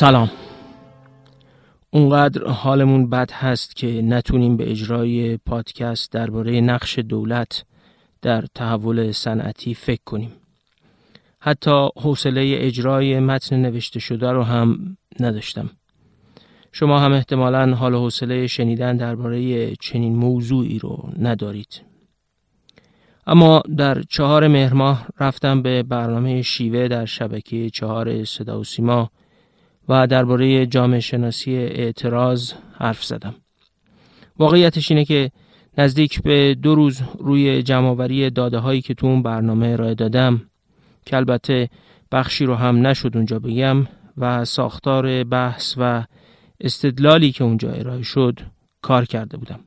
سلام. اونقدر حالمون بد هست که نتونیم به اجرای پادکست درباره نقش دولت در تحول صنعتی فکر کنیم. حتی حوصله اجرای متن نوشته شده رو هم نداشتم. شما هم احتمالا حال حوصله شنیدن درباره چنین موضوعی رو ندارید. اما در چهار مهر ماه رفتم به برنامه شیوه در شبکه چهار صدا و سیما و درباره جامعه شناسی اعتراض حرف زدم. واقعیتش اینه که نزدیک به دو روز روی جمعآوری داده هایی که تو اون برنامه ارائه دادم که البته بخشی رو هم نشد اونجا بگم و ساختار بحث و استدلالی که اونجا ارائه شد کار کرده بودم.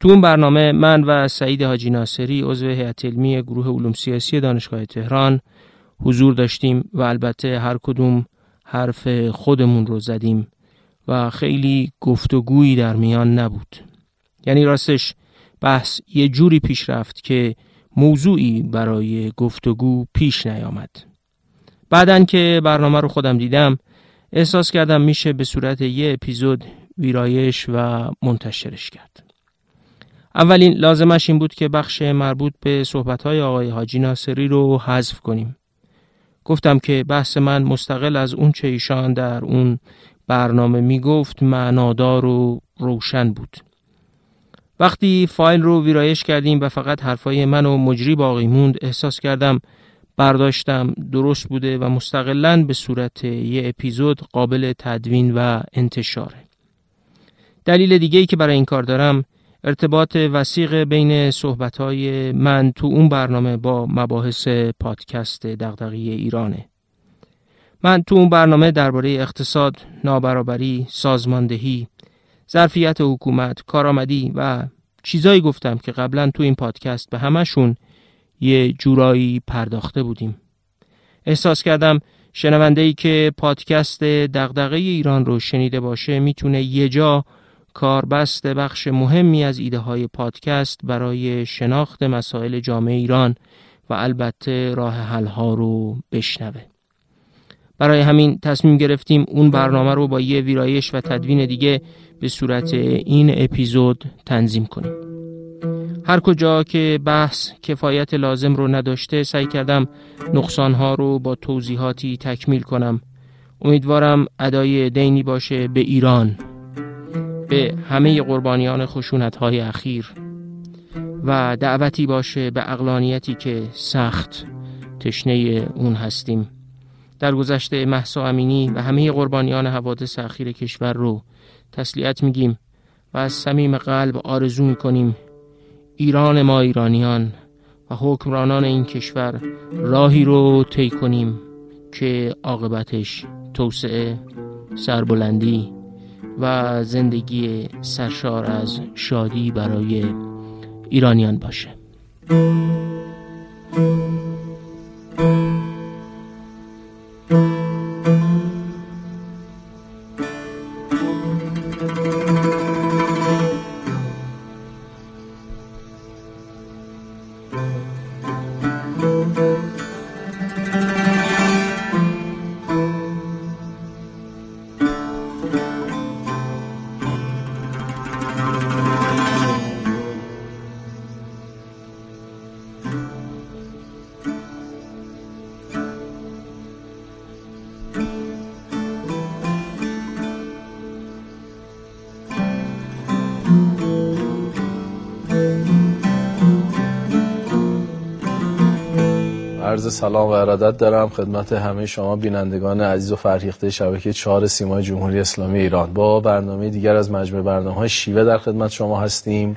تو اون برنامه من و سعید حاجی ناصری عضو هیئت علمی گروه علوم سیاسی دانشگاه تهران حضور داشتیم و البته هر کدوم حرف خودمون رو زدیم و خیلی گفتگویی در میان نبود. یعنی راستش بحث یه جوری پیش رفت که موضوعی برای گفتگو پیش نیامد. بعدن که برنامه رو خودم دیدم احساس کردم میشه به صورت یه اپیزود ویرایش و منتشرش کرد. اولین لازمش این بود که بخش مربوط به صحبتهای آقای حاجی ناصری رو حذف کنیم. گفتم که بحث من مستقل از اون چه ایشان در اون برنامه می‌گفت معنادار و روشن بود. وقتی فایل رو ویرایش کردیم و فقط حرفای من و مجری باقی موند احساس کردم برداشتم درست بوده و مستقلا به صورت یه اپیزود قابل تدوین و انتشاره. دلیل دیگه که برای این کار دارم ارتباط وسیق بین صحبتهای من تو اون برنامه با مباحث پادکست دغدغه ایرانه من تو اون برنامه درباره اقتصاد، نابرابری، سازماندهی، ظرفیت حکومت، کارآمدی و چیزایی گفتم که قبلا تو این پادکست به همشون یه جورایی پرداخته بودیم. احساس کردم شنونده ای که پادکست دغدغه ایران رو شنیده باشه می‌تونه یه جا کاربست بخش مهمی از ایده های پادکست برای شناخت مسائل جامعه ایران و البته راه حل ها رو بشنوه. برای همین تصمیم گرفتیم اون برنامه رو با یه ویرایش و تدوین دیگه به صورت این اپیزود تنظیم کنیم. هر کجا که بحث کفایت لازم رو نداشته سعی کردم نقصانها رو با توضیحاتی تکمیل کنم. امیدوارم ادای دینی باشه به ایران به همه قربانیان خشونت های اخیر و دعوتی باشه به اقلانیتی که سخت تشنه اون هستیم. در گذشته محسا امینی و همه قربانیان حوادث اخیر کشور رو تسلیت میگیم و از صمیم قلب آرزو می‌کنیم ایران ما ایرانیان و حکمرانان این کشور راهی رو طی کنیم که عاقبتش توسعه سربلندی و زندگی سرشار از شادی برای ایرانیان باشه. سلام و ارادت دارم خدمت همه شما بینندگان عزیز و فرهیخته شبکه چهار سیمای جمهوری اسلامی ایران. با برنامه دیگر از مجموعه برنامه های شیوه در خدمت شما هستیم.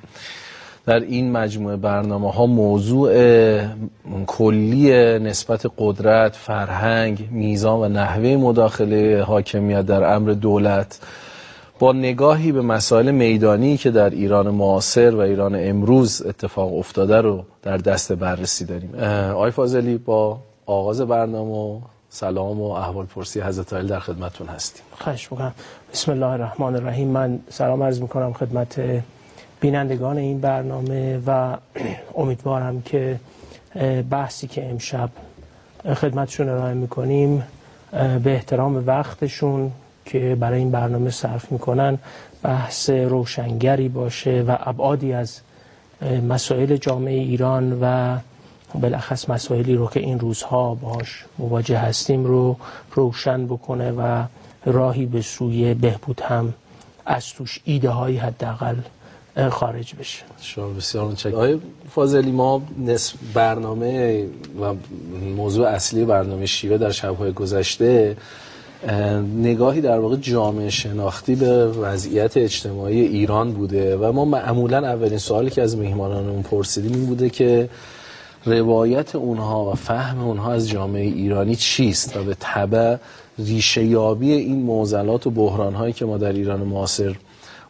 در این مجموعه برنامه ها موضوع کلی نسبت قدرت، فرهنگ، میزان و نحوه مداخله حاکمیت در امر دولت با نگاهی به مسائل میدانی که در ایران معاصر و ایران امروز اتفاق افتاده رو در دست بررسی داریم. آقای فاضلی با آغاز برنامه سلام و احوال پرسی حضرت علی در خدمتون هستیم. خواهش می‌کنم. بسم الله الرحمن الرحیم. من سلام عرض می‌کنم خدمت بینندگان این برنامه و امیدوارم که بحثی که امشب خدمتشون ارائه می‌کنیم به احترام وقتشون که برای این برنامه صرف می‌کنن بحث روشنگری باشه و ابعادی از مسائل جامعه ایران و بالاخص مسائلی رو که این روزها باش مواجه هستیم رو روشن بکنه و راهی به سوی بهبود هم از توش ایده هایی حداقل خارج بشه. شما بسیار متشکرم. آقای فاضلی ما نصف برنامه و موضوع اصلی برنامه شیوه در شبهای گذشته نگاهی در واقع جامعه شناختی به وضعیت اجتماعی ایران بوده و ما معمولا اولین سوالی که از مهمانانمون پرسیدیم این بوده که روایت اونها و فهم اونها از جامعه ایرانی چیست و به طبع ریشه یابی این معضلات و بحران هایی که ما در ایران معاصر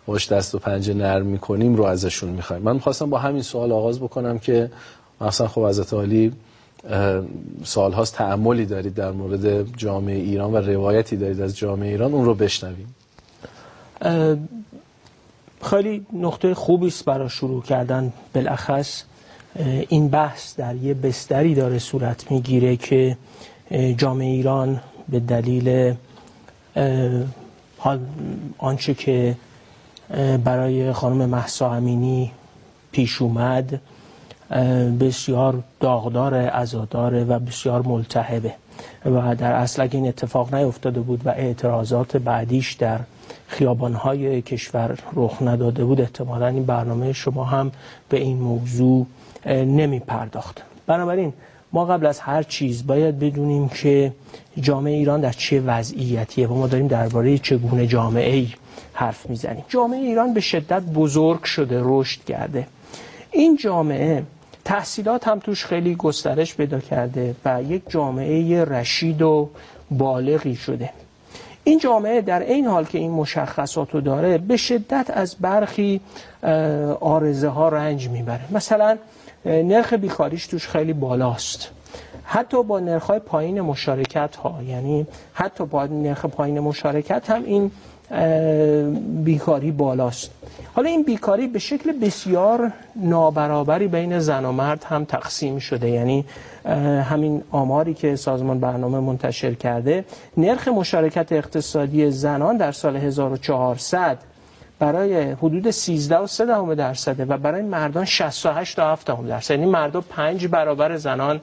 باش دست و پنجه نرم می‌کنیم رو ازشون می‌خوایم. من خواستم با همین سوال آغاز بکنم که مثلا خب حضرت عالی سال هاست تعملی دارید در مورد جامعه ایران و روایتی دارید از جامعه ایران اون رو بشنویم. خیلی نقطه خوبی است برای شروع کردن بالاخص. این بحث در یه بستری داره صورت می‌گیره که جامعه ایران به دلیل آنچه که برای خانم محسا امینی پیش اومد بسیار داغدار ازاداره و بسیار ملتهبه. و در اصل اگه این اتفاق نیفتاده بود و اعتراضات بعدیش در خیابانهای کشور رخ نداده بود احتمالا این برنامه شما هم به این موضوع نمی پرداخت بنابراین ما قبل از هر چیز باید بدونیم که جامعه ایران در چه وضعیتیه و ما داریم درباره چگونه جامعه ای حرف می‌زنیم. جامعه ایران به شدت بزرگ شده رشد کرده. این جامعه تحصیلات هم توش خیلی گسترش پیدا کرده و یک جامعه رشید و بالغی شده. این جامعه در این حال که این مشخصات رو داره به شدت از برخی آرزه ها رنج می‌بره. مثلا نرخ بیکاریش توش خیلی بالاست. حتی با نرخ پایین مشارکت ها یعنی حتی با نرخ پایین مشارکت هم این بیکاری بالاست. حالا این بیکاری به شکل بسیار نابرابری بین زن و مرد هم تقسیم شده. یعنی همین آماری که سازمان برنامه منتشر کرده نرخ مشارکت اقتصادی زنان در سال 1400 برای حدود 13 و 3 دهم درصده و برای مردان 68 تا 7 دهم درصد. یعنی مردان 5 برابر زنان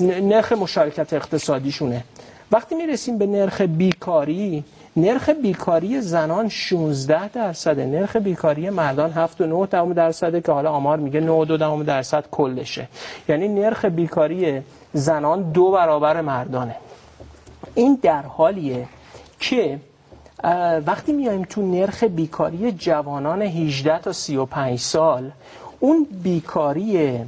نرخ مشارکت اقتصادیشونه. وقتی می‌رسیم به نرخ بیکاری نرخ بیکاری زنان 16 درصده. نرخ بیکاری مردان 7 و 9 دهم درصده که حالا آمار میگه 9 دو دهم درصد کلشه. یعنی نرخ بیکاری زنان دو برابر مردانه. این در حالیه که وقتی میایم تو نرخ بیکاری جوانان 18 تا 35 سال اون بیکاری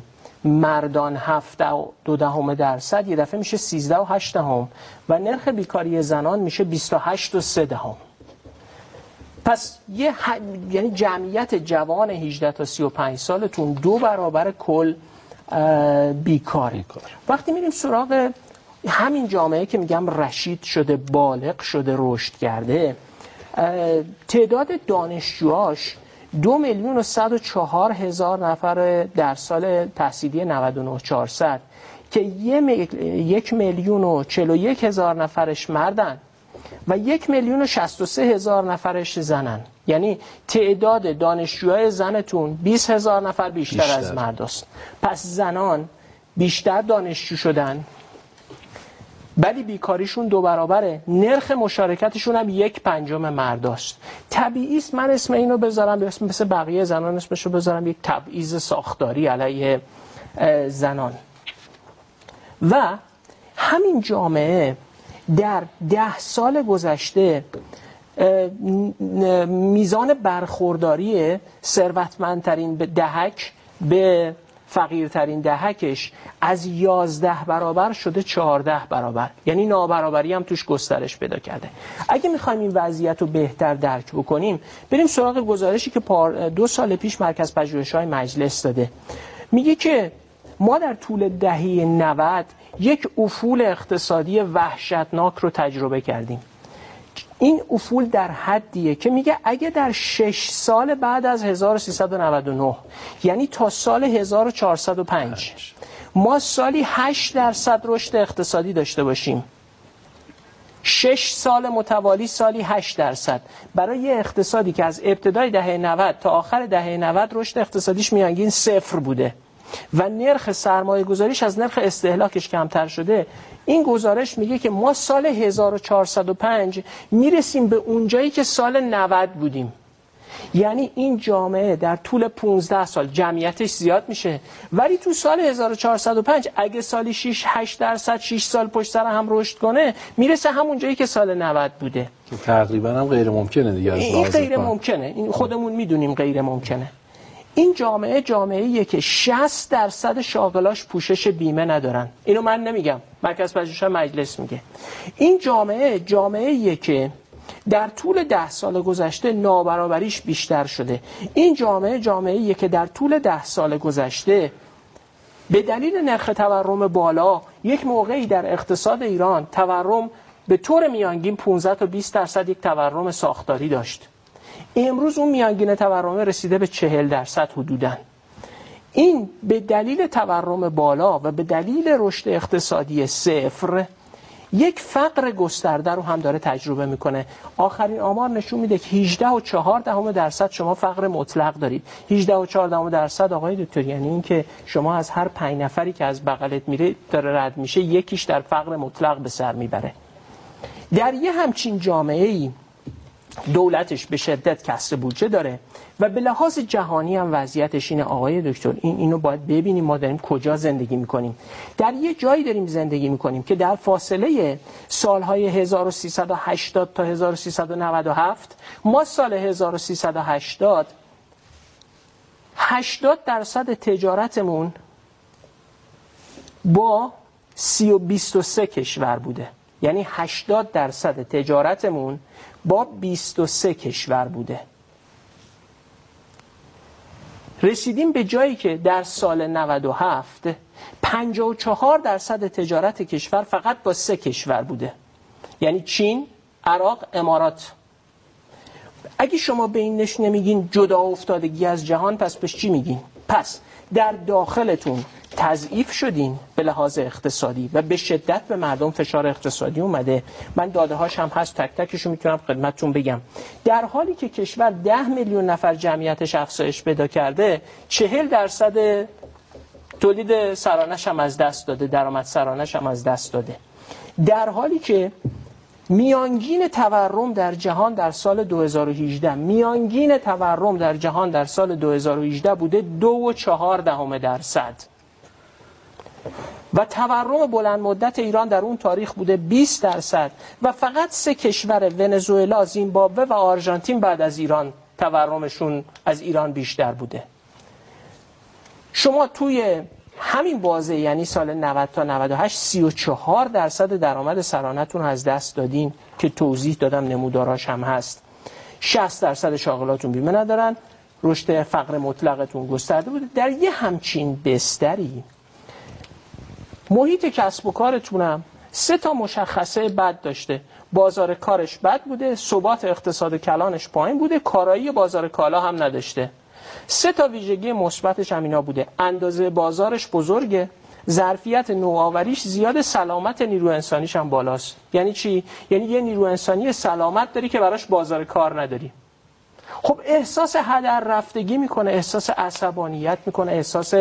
مردان 7 دو دهم درصد یه دفعه میشه 13 و 8 دهم و نرخ بیکاری زنان میشه 28 و 3 دهم. پس یه ح... یعنی جمعیت جوان 18 تا 35 سالتون دو برابر کل بیکاری وقتی میریم سراغ همین جامعه که میگم رشید شده بالغ شده رشد کرده تعداد دانشجوهاش دو میلیون و صد و چهار هزار نفر در سال تحصیلی 99 400 که یک میلیون و چلو یک هزار نفرش مردن و یک میلیون و شست و سه هزار نفرش زنن یعنی تعداد دانشجوهای زنتون 20 هزار نفر بیشتر, بیشتر. از مرد است پس زنان بیشتر دانشجو شدن ولی بیکاریشون دو برابره. نرخ مشارکتشون هم یک پنجم مرداست. طبیعی است من اسم اینو بذارم اسم مثل بقیه زنان اسمشو بذارم یک تبعیض ساختاری علیه زنان. و همین جامعه در ده سال گذشته میزان برخورداری ثروتمندترین دهک به فقیرترین دهکش از 11 برابر شده 14 برابر. یعنی نابرابری هم توش گسترش پیدا کرده. اگه می‌خوایم این وضعیت رو بهتر درک بکنیم بریم سراغ گزارشی که دو سال پیش مرکز پژوهش های مجلس داده. میگه که ما در طول دهه 90 یک افول اقتصادی وحشتناک رو تجربه کردیم. این افول در حدیه که میگه اگه در شش سال بعد از 1399 یعنی تا سال 1405 ما سالی 8 درصد رشد اقتصادی داشته باشیم. شش سال متوالی سالی 8 درصد. برای یه اقتصادی که از ابتدای دهه 90 تا آخر دهه 90 رشد اقتصادیش میانگین صفر بوده و نرخ سرمایه گذاریش از نرخ استهلاکش کمتر شده این گزارش میگه که ما سال 1405 می‌رسیم به اونجایی که سال 90 بودیم. یعنی این جامعه در طول 15 سال جمعیتش زیاد میشه. ولی تو سال 1405 اگه سالی 6 8 درصد 6 سال پشت سر هم رشد کنه می‌رسه همون جایی که سال 90 بوده. تقریبا هم غیر ممکنه دیگه از این غیر ممکنه این خودمون می‌دونیم غیر ممکنه این جامعه جامعه که 60 درصد شاغلاش پوشش بیمه ندارن. اینو من نمیگم. مرکز پژوهش مجلس میگه. این جامعه جامعه که در طول ده سال گذشته نابرابریش بیشتر شده. این جامعه جامعه که در طول ده سال گذشته به دلیل نرخ تورم بالا یک موقعی در اقتصاد ایران تورم به طور میانگین 15 تا 20 درصد یک تورم ساختاری داشت. امروز اون میانگین تورم رسیده به 40 درصد حدودن این به دلیل تورم بالا و به دلیل رشد اقتصادی صفر یک فقر گسترده رو هم داره تجربه می‌کنه. آخرین آمار نشون میده که 18 و 4 دهم درصد شما فقر مطلق دارید. 18 و 4 دهم درصد آقای دکتر یعنی این که شما از هر 5 نفری که از بغلت میره داره رد میشه یکیش در فقر مطلق به سر می‌بره. در یه همچین جامعه ای دولتش به شدت کسر بودجه داره و به لحاظ جهانی هم وضعیتش اینه. آقای دکتر این اینو باید ببینیم ما داریم کجا زندگی می‌کنیم. در یه جایی داریم زندگی می‌کنیم که در فاصله سالهای 1380 تا 1397 ما سال 1380 80 درصد تجارتمون با 323 کشور بوده. یعنی 80 درصد تجارتمون با 23 کشور بوده. رسیدیم به جایی که در سال 97 54 درصد تجارت کشور فقط با سه کشور بوده. یعنی چین، عراق، امارات. اگه شما به این نش نمیگین جدا افتادگی از جهان پس به چی میگین؟ پس در داخلتون تضعیف شدین به لحاظ اقتصادی و به شدت به مردم فشار اقتصادی اومده. من داده هاش هم هست تک تکشو می‌تونم خدمتتون بگم. در حالی که کشور ده میلیون نفر جمعیتش افزایش پیدا کرده چهل درصد تولید سرانش هم از دست داده درآمد سرانش هم از دست داده. در حالی که میانگین تورم در جهان در سال 2018 میانگین تورم در جهان در سال 2018 بوده دو و چهار دهم درصد. و تورم بلند مدت ایران در اون تاریخ بوده 20 درصد. و فقط سه کشور ونزوئلا، زیمبابوه و آرژانتین بعد از ایران تورمشون از ایران بیشتر بوده. شما توی همین بازه یعنی سال 90 تا 98 34 درصد درآمد سرانتون از دست دادین که توضیح دادم نموداراش هم هست. 60 درصد شاغلاتون بیمه ندارن. رشد فقر مطلقتون گسترده بوده. در یه همچین بستری محیط کسب و کارتونم سه تا مشخصه بد داشته. بازار کارش بد بوده. ثبات اقتصاد کلانش پایین بوده. کارایی بازار کالا هم نداشته. سه تا ویژگی مثبتش هم اینا بوده. اندازه بازارش بزرگه. ظرفیت نوآوریش زیاد سلامت نیرو انسانیش هم بالاست. یعنی چی؟ یعنی یه نیرو انسانی سلامت داری که براش بازار کار نداری. خب احساس هدر رفتگی می‌کنه احساس عصبانیت می‌کنه احساس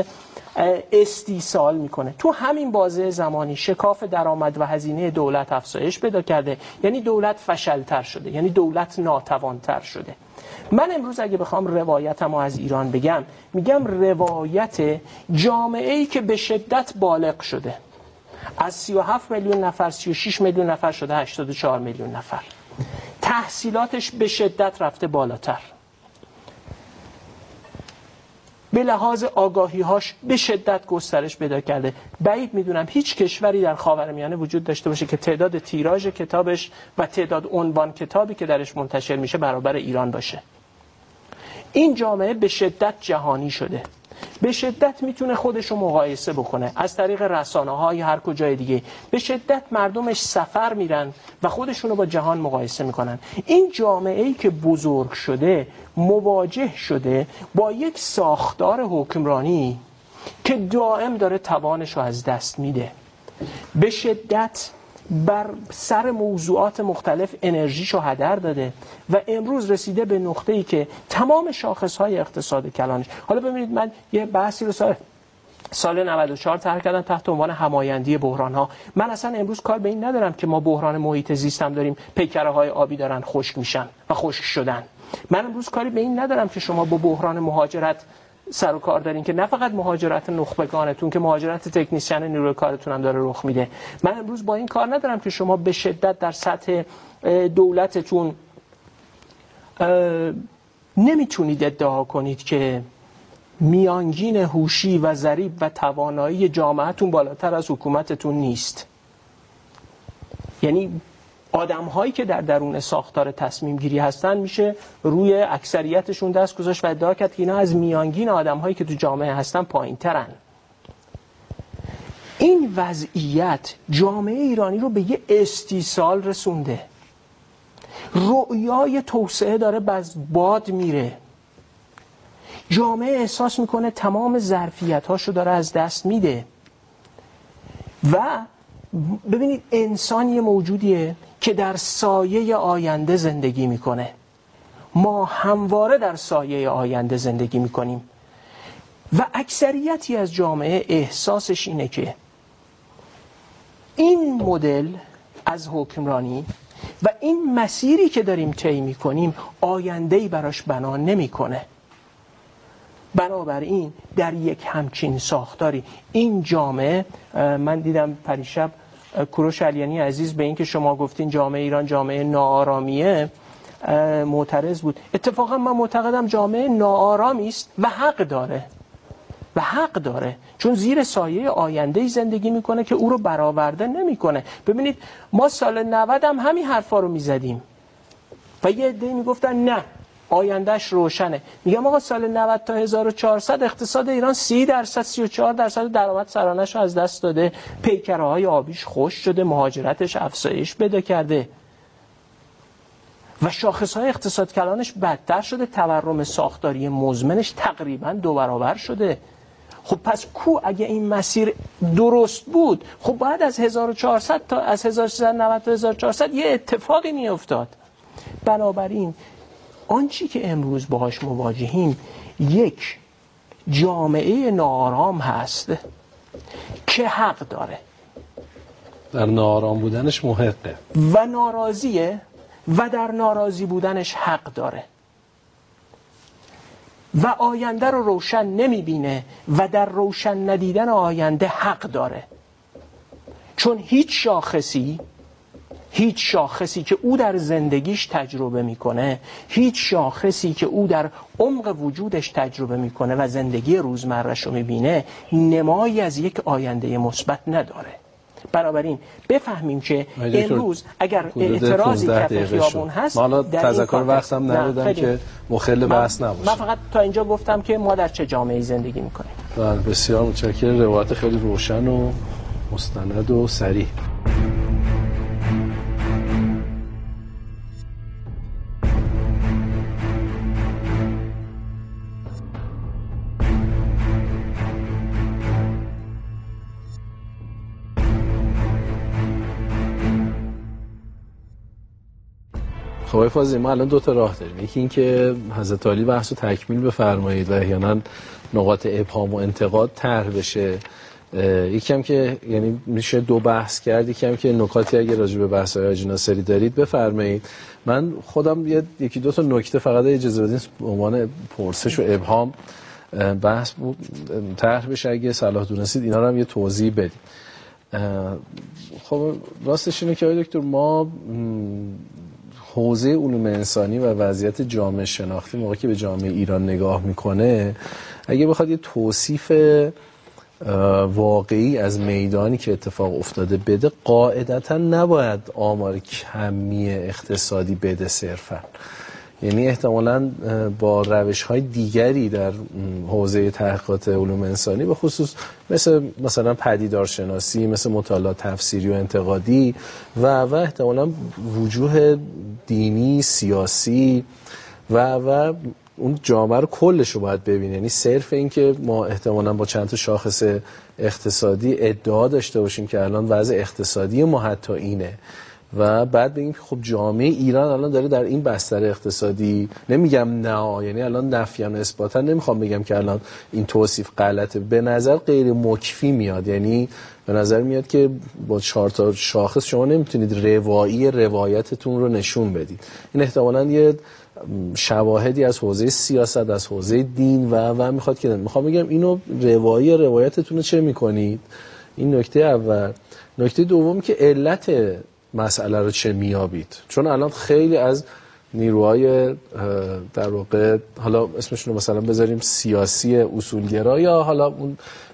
استیصال می‌کنه. تو همین بازه زمانی شکاف درآمد و هزینه دولت افزایش پیدا کرده. یعنی دولت فشلتر شده یعنی دولت ناتوانتر شده. من امروز اگه بخوام روایتم از ایران بگم میگم روایت جامعه ای که به شدت بالغ شده. از 37 میلیون نفر 36 میلیون نفر شده 84 میلیون نفر. تحصیلاتش به شدت رفته بالاتر. به لحاظ آگاهی هاش به شدت گسترش پیدا کرده. بعید می‌دونم هیچ کشوری در خاورمیانه وجود داشته باشه که تعداد تیراژ کتابش و تعداد عنوان کتابی که درش منتشر میشه برابر ایران باشه. این جامعه به شدت جهانی شده. به شدت می‌تونه خودش رو مقایسه بکنه. از طریق رسانه های هر کجای دیگه. به شدت مردمش سفر میرن و خودشون رو با جهان مقایسه می‌کنن. این جامعه ای که بزرگ شده مواجه شده با یک ساختار حکمرانی که دائم داره توانش رو از دست میده. به شدت بر سر موضوعات مختلف انرژیشو هدر داده و امروز رسیده به نقطه ای که تمام شاخص های اقتصاد کلانش. حالا ببینید من یه بحثی رو سال سال 94 طرح کردن تحت عنوان همایندی بحران ها من اصلا امروز کار به این ندارم که ما بحران محیط زیستم داریم پیکره های آبی دارن خشک میشن و خشک شدن. من امروز کاری به این ندارم که شما با بحران مهاجرت سر و کار دارین که نه فقط مهاجرت نخبگانتون که مهاجرت تکنیسیان نیروی کارتون هم داره رخ میده. من امروز با این کار ندارم که شما به شدت در سطح دولتتون نمی‌تونید ادعا کنید که میانگین هوشی و ذریب و توانایی جامعتون بالاتر از حکومتتون نیست. یعنی آدم هایی که در درون ساختار تصمیم گیری هستن میشه روی اکثریتشون دست گذاشت و ادعا کرد که اینا از میانگین آدم هایی که تو جامعه هستن پایین ترن این وضعیت جامعه ایرانی رو به یه استیصال رسونده. رؤیای توسعه داره باز باد میره. جامعه احساس می‌کنه تمام ظرفیت هاشو داره از دست میده. و ببینید انسان یه موجودیه. که در سایه آینده زندگی می‌کنه. ما همواره در سایه آینده زندگی می‌کنیم. و اکثریتی از جامعه احساسش اینه که این مدل از حکمرانی و این مسیری که داریم طی می‌کنیم آیندهی براش بنا نمی‌کنه. بنابراین در یک همچین ساختاری این جامعه من دیدم پریشب کوروش علیانی عزیز به اینکه شما گفتین جامعه ایران جامعه ناآرامیه معترض بود. اتفاقا من معتقدم جامعه ناآرامی است و حق داره. و حق داره. چون زیر سایه آینده زندگی می‌کنه که او رو برآورده نمی‌کنه. ببینید ما سال 90 هم همین حرفا رو می‌زدیم. و یه عده می‌گفتن نه آیندهش روشنه. میگم آقا سال 90 تا 1400 اقتصاد ایران 30 درصد 34 درصد درآمد سرانش رو از دست داده. پیکره های آبیش خوش شده مهاجرتش افزایش بده کرده. و شاخص های اقتصاد کلانش بدتر شده تورم ساختاری مزمنش تقریبا دو برابر شده. خب پس کو اگه این مسیر درست بود خب بعد از 1400 تا از 1390 تا 1400 یه اتفاقی می افتاد بنابراین آنچی که امروز باهاش مواجهیم یک جامعه نارام هست که حق داره. در نارام بودنش محقه. و ناراضیه و در ناراضی بودنش حق داره. و آینده رو روشن نمی‌بینه و در روشن ندیدن آینده حق داره. چون هیچ شاخصی هیچ شاخصی که او در زندگیش تجربه می‌کنه هیچ شاخصی که او در عمق وجودش تجربه می‌کنه و زندگی روزمرش رو می‌بینه نمایی از یک آینده مثبت نداره. بنابراین بفهمیم که امروز اگر اعتراضی کف خیابون هست حالا تذکر وقتم ندادم که مخل بحث نباشه. من فقط تا اینجا گفتم که ما در چه جامعه زندگی می‌کنیم. بله بسیار متشکرم. روایت خیلی روشن و مستند و سریع خب فازی ما الان دو تا راه داریم. یکی اینکه حضرت علی بحث رو تکمیل بفرمایید و احیانا نقاط ابهام و انتقاد طرح بشه. یکی هم که یعنی میشه دو بحث کرد یکی هم که نکاتی اگه راجع به بحث های ناصری دارید بفرمایید. من خودم یه یکی دو تا نکته فقط اجازه بدین به عنوان پرسش و ابهام بحث طرح بشه. اگه صلاح دونستید اینا رو هم یه توضیح بدید خب راستش اینه که دکتر ما حوزه علوم انسانی و وضعیت جامعه شناختی موقعی که به جامعه ایران نگاه می‌کنه اگه بخواد یه توصیف واقعی از میدانی که اتفاق افتاده بده قاعدتا نباید آمار کمی اقتصادی بده صرفا. یعنی احتمالا با روش های دیگری در حوزه تحقیقات علوم انسانی به خصوص مثل مثلا پدیدارشناسی مثل مطالعات تفسیری و انتقادی و و احتمالا وجوه دینی سیاسی و و اون جامعه رو کلش رو باید ببینه. یعنی صرف این که ما احتمالا با چند تا شاخص اقتصادی ادعا داشته باشیم که الان وضع اقتصادی ما حتی اینه. و بعد بگیم خب جامعه ایران الان داره در این بستر اقتصادی نمیگم نه یعنی الان نفیان اثباتا نمی‌خوام بگم که الان این توصیف غلطه. به نظر غیر مکفی میاد. یعنی به نظر میاد که با چهار تا شاخص شما نمی‌تونید روایی روایتتون رو نشون بدید. این احتمالا یه شواهدی از حوزه سیاست از حوزه دین و و می‌خواد که می‌خوام بگم اینو روایی روایتتون رو چه می‌کنید؟ این نکته اول. نکته دوم که علت مسئله رو چه میابید چون الان خیلی از نیروهای در واقع حالا اسمشون رو مثلا بذاریم سیاسی اصولگرا یا حالا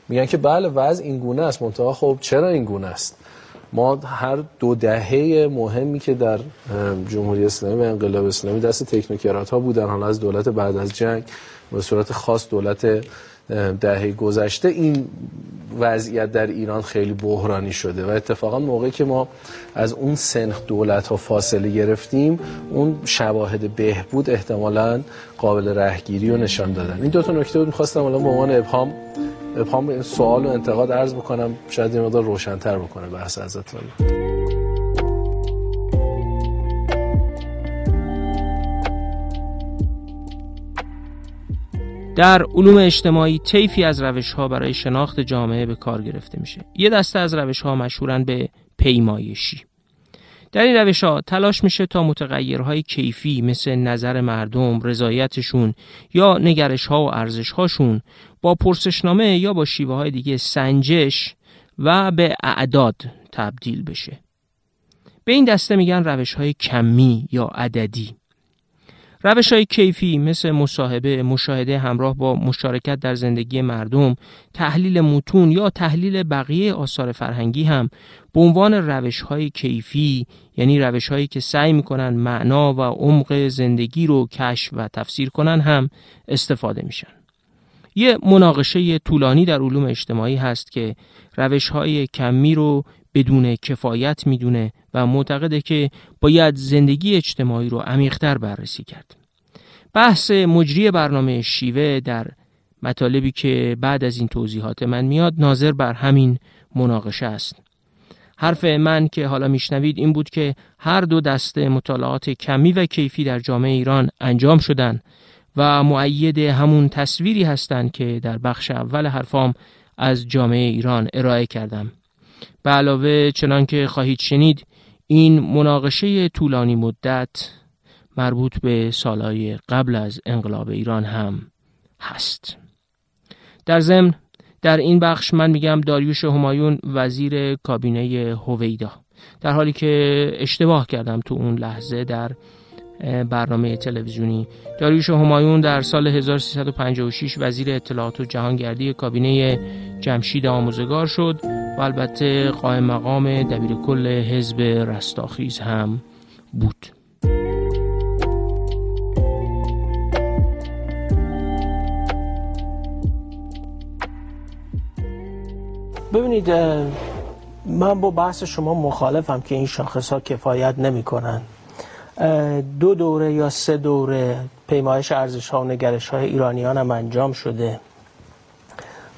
میگن که بله وضع این گونه است. منتها خب چرا این گونه است؟ ما هر دو دهه مهمی که در جمهوری اسلامی و انقلاب اسلامی دست تکنوکرات ها بودن حالا از دولت بعد از جنگ به صورت خاص دولت دهه گذشته این وضعیت در ایران خیلی بحرانی شده و اتفاقا موقعی که ما از اون سنخ دولت ها فاصله گرفتیم اون شواهد بهبود احتمالا قابل رهگیری و نشان دادن. این دو تا نکته بود می‌خواستم الان به عنوان ابهام ابهام سوال و انتقاد عرض بکنم. شاید این مقدار روشنتر بکنه بحث ازتون. در علوم اجتماعی طیفی از روش ها برای شناخت جامعه به کار گرفته میشه یه دسته از روش ها مشهورن به پیمایشی در این روش ها تلاش میشه تا متغیرهای کیفی مثل نظر مردم، رضایتشون یا نگرش ها و ارزش هاشون با پرسشنامه یا با شیوه های دیگه سنجش و به اعداد تبدیل بشه. به این دسته میگن روش های کمی یا عددی. روش های کیفی مثل مصاحبه، مشاهده همراه با مشارکت در زندگی مردم، تحلیل متون یا تحلیل بقیه آثار فرهنگی هم به عنوان روش های کیفی یعنی روش هایی که سعی می‌کنن معنا و عمق زندگی رو کشف و تفسیر کنن هم استفاده میشن. یه مناقشه طولانی در علوم اجتماعی هست که روش های کمی رو بدون کفایت می‌دونه و معتقده که باید زندگی اجتماعی رو عمیقتر بررسی کرد. بحث مجری برنامه شیوه در مطالبی که بعد از این توضیحات من میاد ناظر بر همین مناقشه است. حرف من که حالا میشنوید این بود که هر دو دسته مطالعات کمی و کیفی در جامعه ایران انجام شدن و معید همون تصویری هستند که در بخش اول حرفام از جامعه ایران ارائه کردم. به علاوه چنان که خواهید شنید این مناقشه طولانی مدت مربوط به سالهای قبل از انقلاب ایران هم هست. در ضمن در این بخش من میگم داریوش همایون وزیر کابینه هویدا. در حالی که اشتباه کردم تو اون لحظه در برنامه تلویزیونی. داریوش همایون در سال 1356 وزیر اطلاعات و جهانگردی کابینه جمشید آموزگار شد. و البته قائم مقام دبیر کل حزب رستاخیز هم بود ببینید من با بحث شما مخالفم که این شاخص ها کفایت نمی کنن. دو دوره یا سه دوره پیمایش ارزش ها و نگرش های ایرانیان هم انجام شده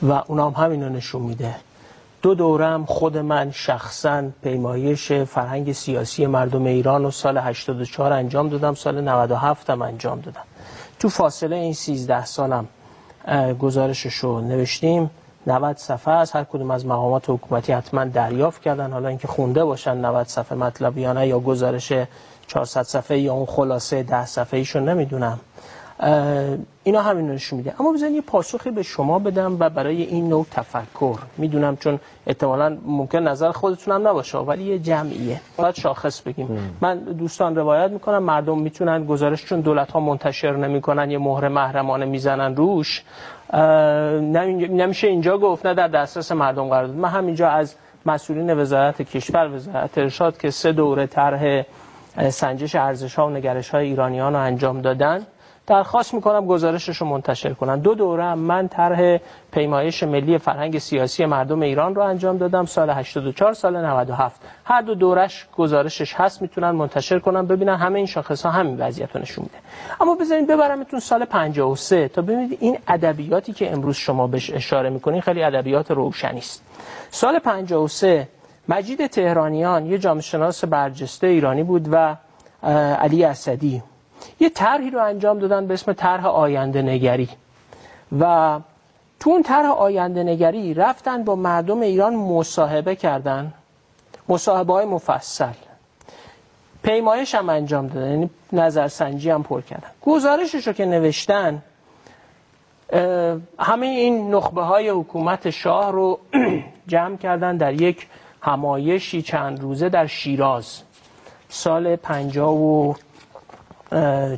و اونام هم همین رو نشون میده دو دورم خود من شخصا پیمایش فرهنگ سیاسی مردم ایران و سال 84 انجام دادم سال 97 هم انجام دادم. تو فاصله این 13 سالم گزارشش رو نوشتیم. 90 صفحه از هر کدوم از مقامات حکومتی حتما دریافت کردن. حالا اینکه خونده باشن 90 صفحه مطلبیانه یا گزارش 400 صفحه یا اون خلاصه 10 صفحه ایشو نمی‌دونم. اینا همین نشون میده. اما بزنید یه پاسخی به شما بدم و برای این نوع تفکر. می‌دونم چون احتمالا ممکن نظر خودتون هم نباشه ولی یه جمعیه. باید شاخص بگیم. من دوستان روایت می‌کنم مردم می‌تونن گزارش چون دولت ها منتشر نمی‌کنن یه مهر محرمانه می‌زنن روش. نمیشه اینجا گفت نه در دسترس مردم قرار داد. من همینجا از مسئولین وزارت کشور وزارت ارشاد که سه دوره طرح سنجش ارزش ها و نگرش های ایرانیان رو انجام دادن درخواست می‌کنم گزارشش رو منتشر کنن. دو دوره من طرح پیمایش ملی فرهنگ سیاسی مردم ایران رو انجام دادم. سال 84 سال 97 هر دو دورش گزارشش هست می‌تونن منتشر کنن ببینن همه این شاخص ها همین وضعیت رو نشون میده. اما بذارید ببرمتون سال 53 تا ببینید این ادبیاتی که امروز شما بهش اشاره می‌کنین خیلی ادبیات روشنی است. سال 53 مجید تهرانیان یه جامعه شناس برجسته ایرانی بود و علی اسدی یه طرحی رو انجام دادن به اسم طرح آینده نگری. و تو اون طرح آینده نگری رفتن با مردم ایران مصاحبه کردن. مصاحبه های مفصل. پیمایش هم انجام دادن یعنی نظرسنجی هم پر کردن. گزارشش رو که نوشتن همه این نخبه های حکومت شاه رو جمع کردن در یک همایشی چند روزه در شیراز. سال پنجاه و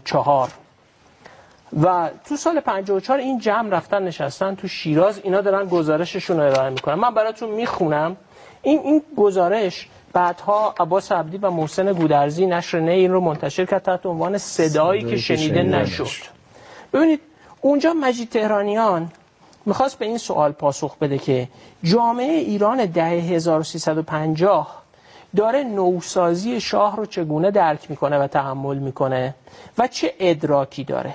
چهار. و تو سال 54 این جمع رفتن نشستن تو شیراز اینا دارن گزارششون رو ارائه می‌کنن. من براتون می‌خونم. این این گزارش بعدها عباس عبدی و محسن گودرزی نشر نه این رو منتشر کرد تحت عنوان صدایی که شنیده نشد. ببینید اونجا مجید تهرانیان می‌خواست به این سوال پاسخ بده که جامعه ایران ده 1350 داره نوسازی شاه رو چگونه درک می‌کنه و تحمل می‌کنه و چه ادراکی داره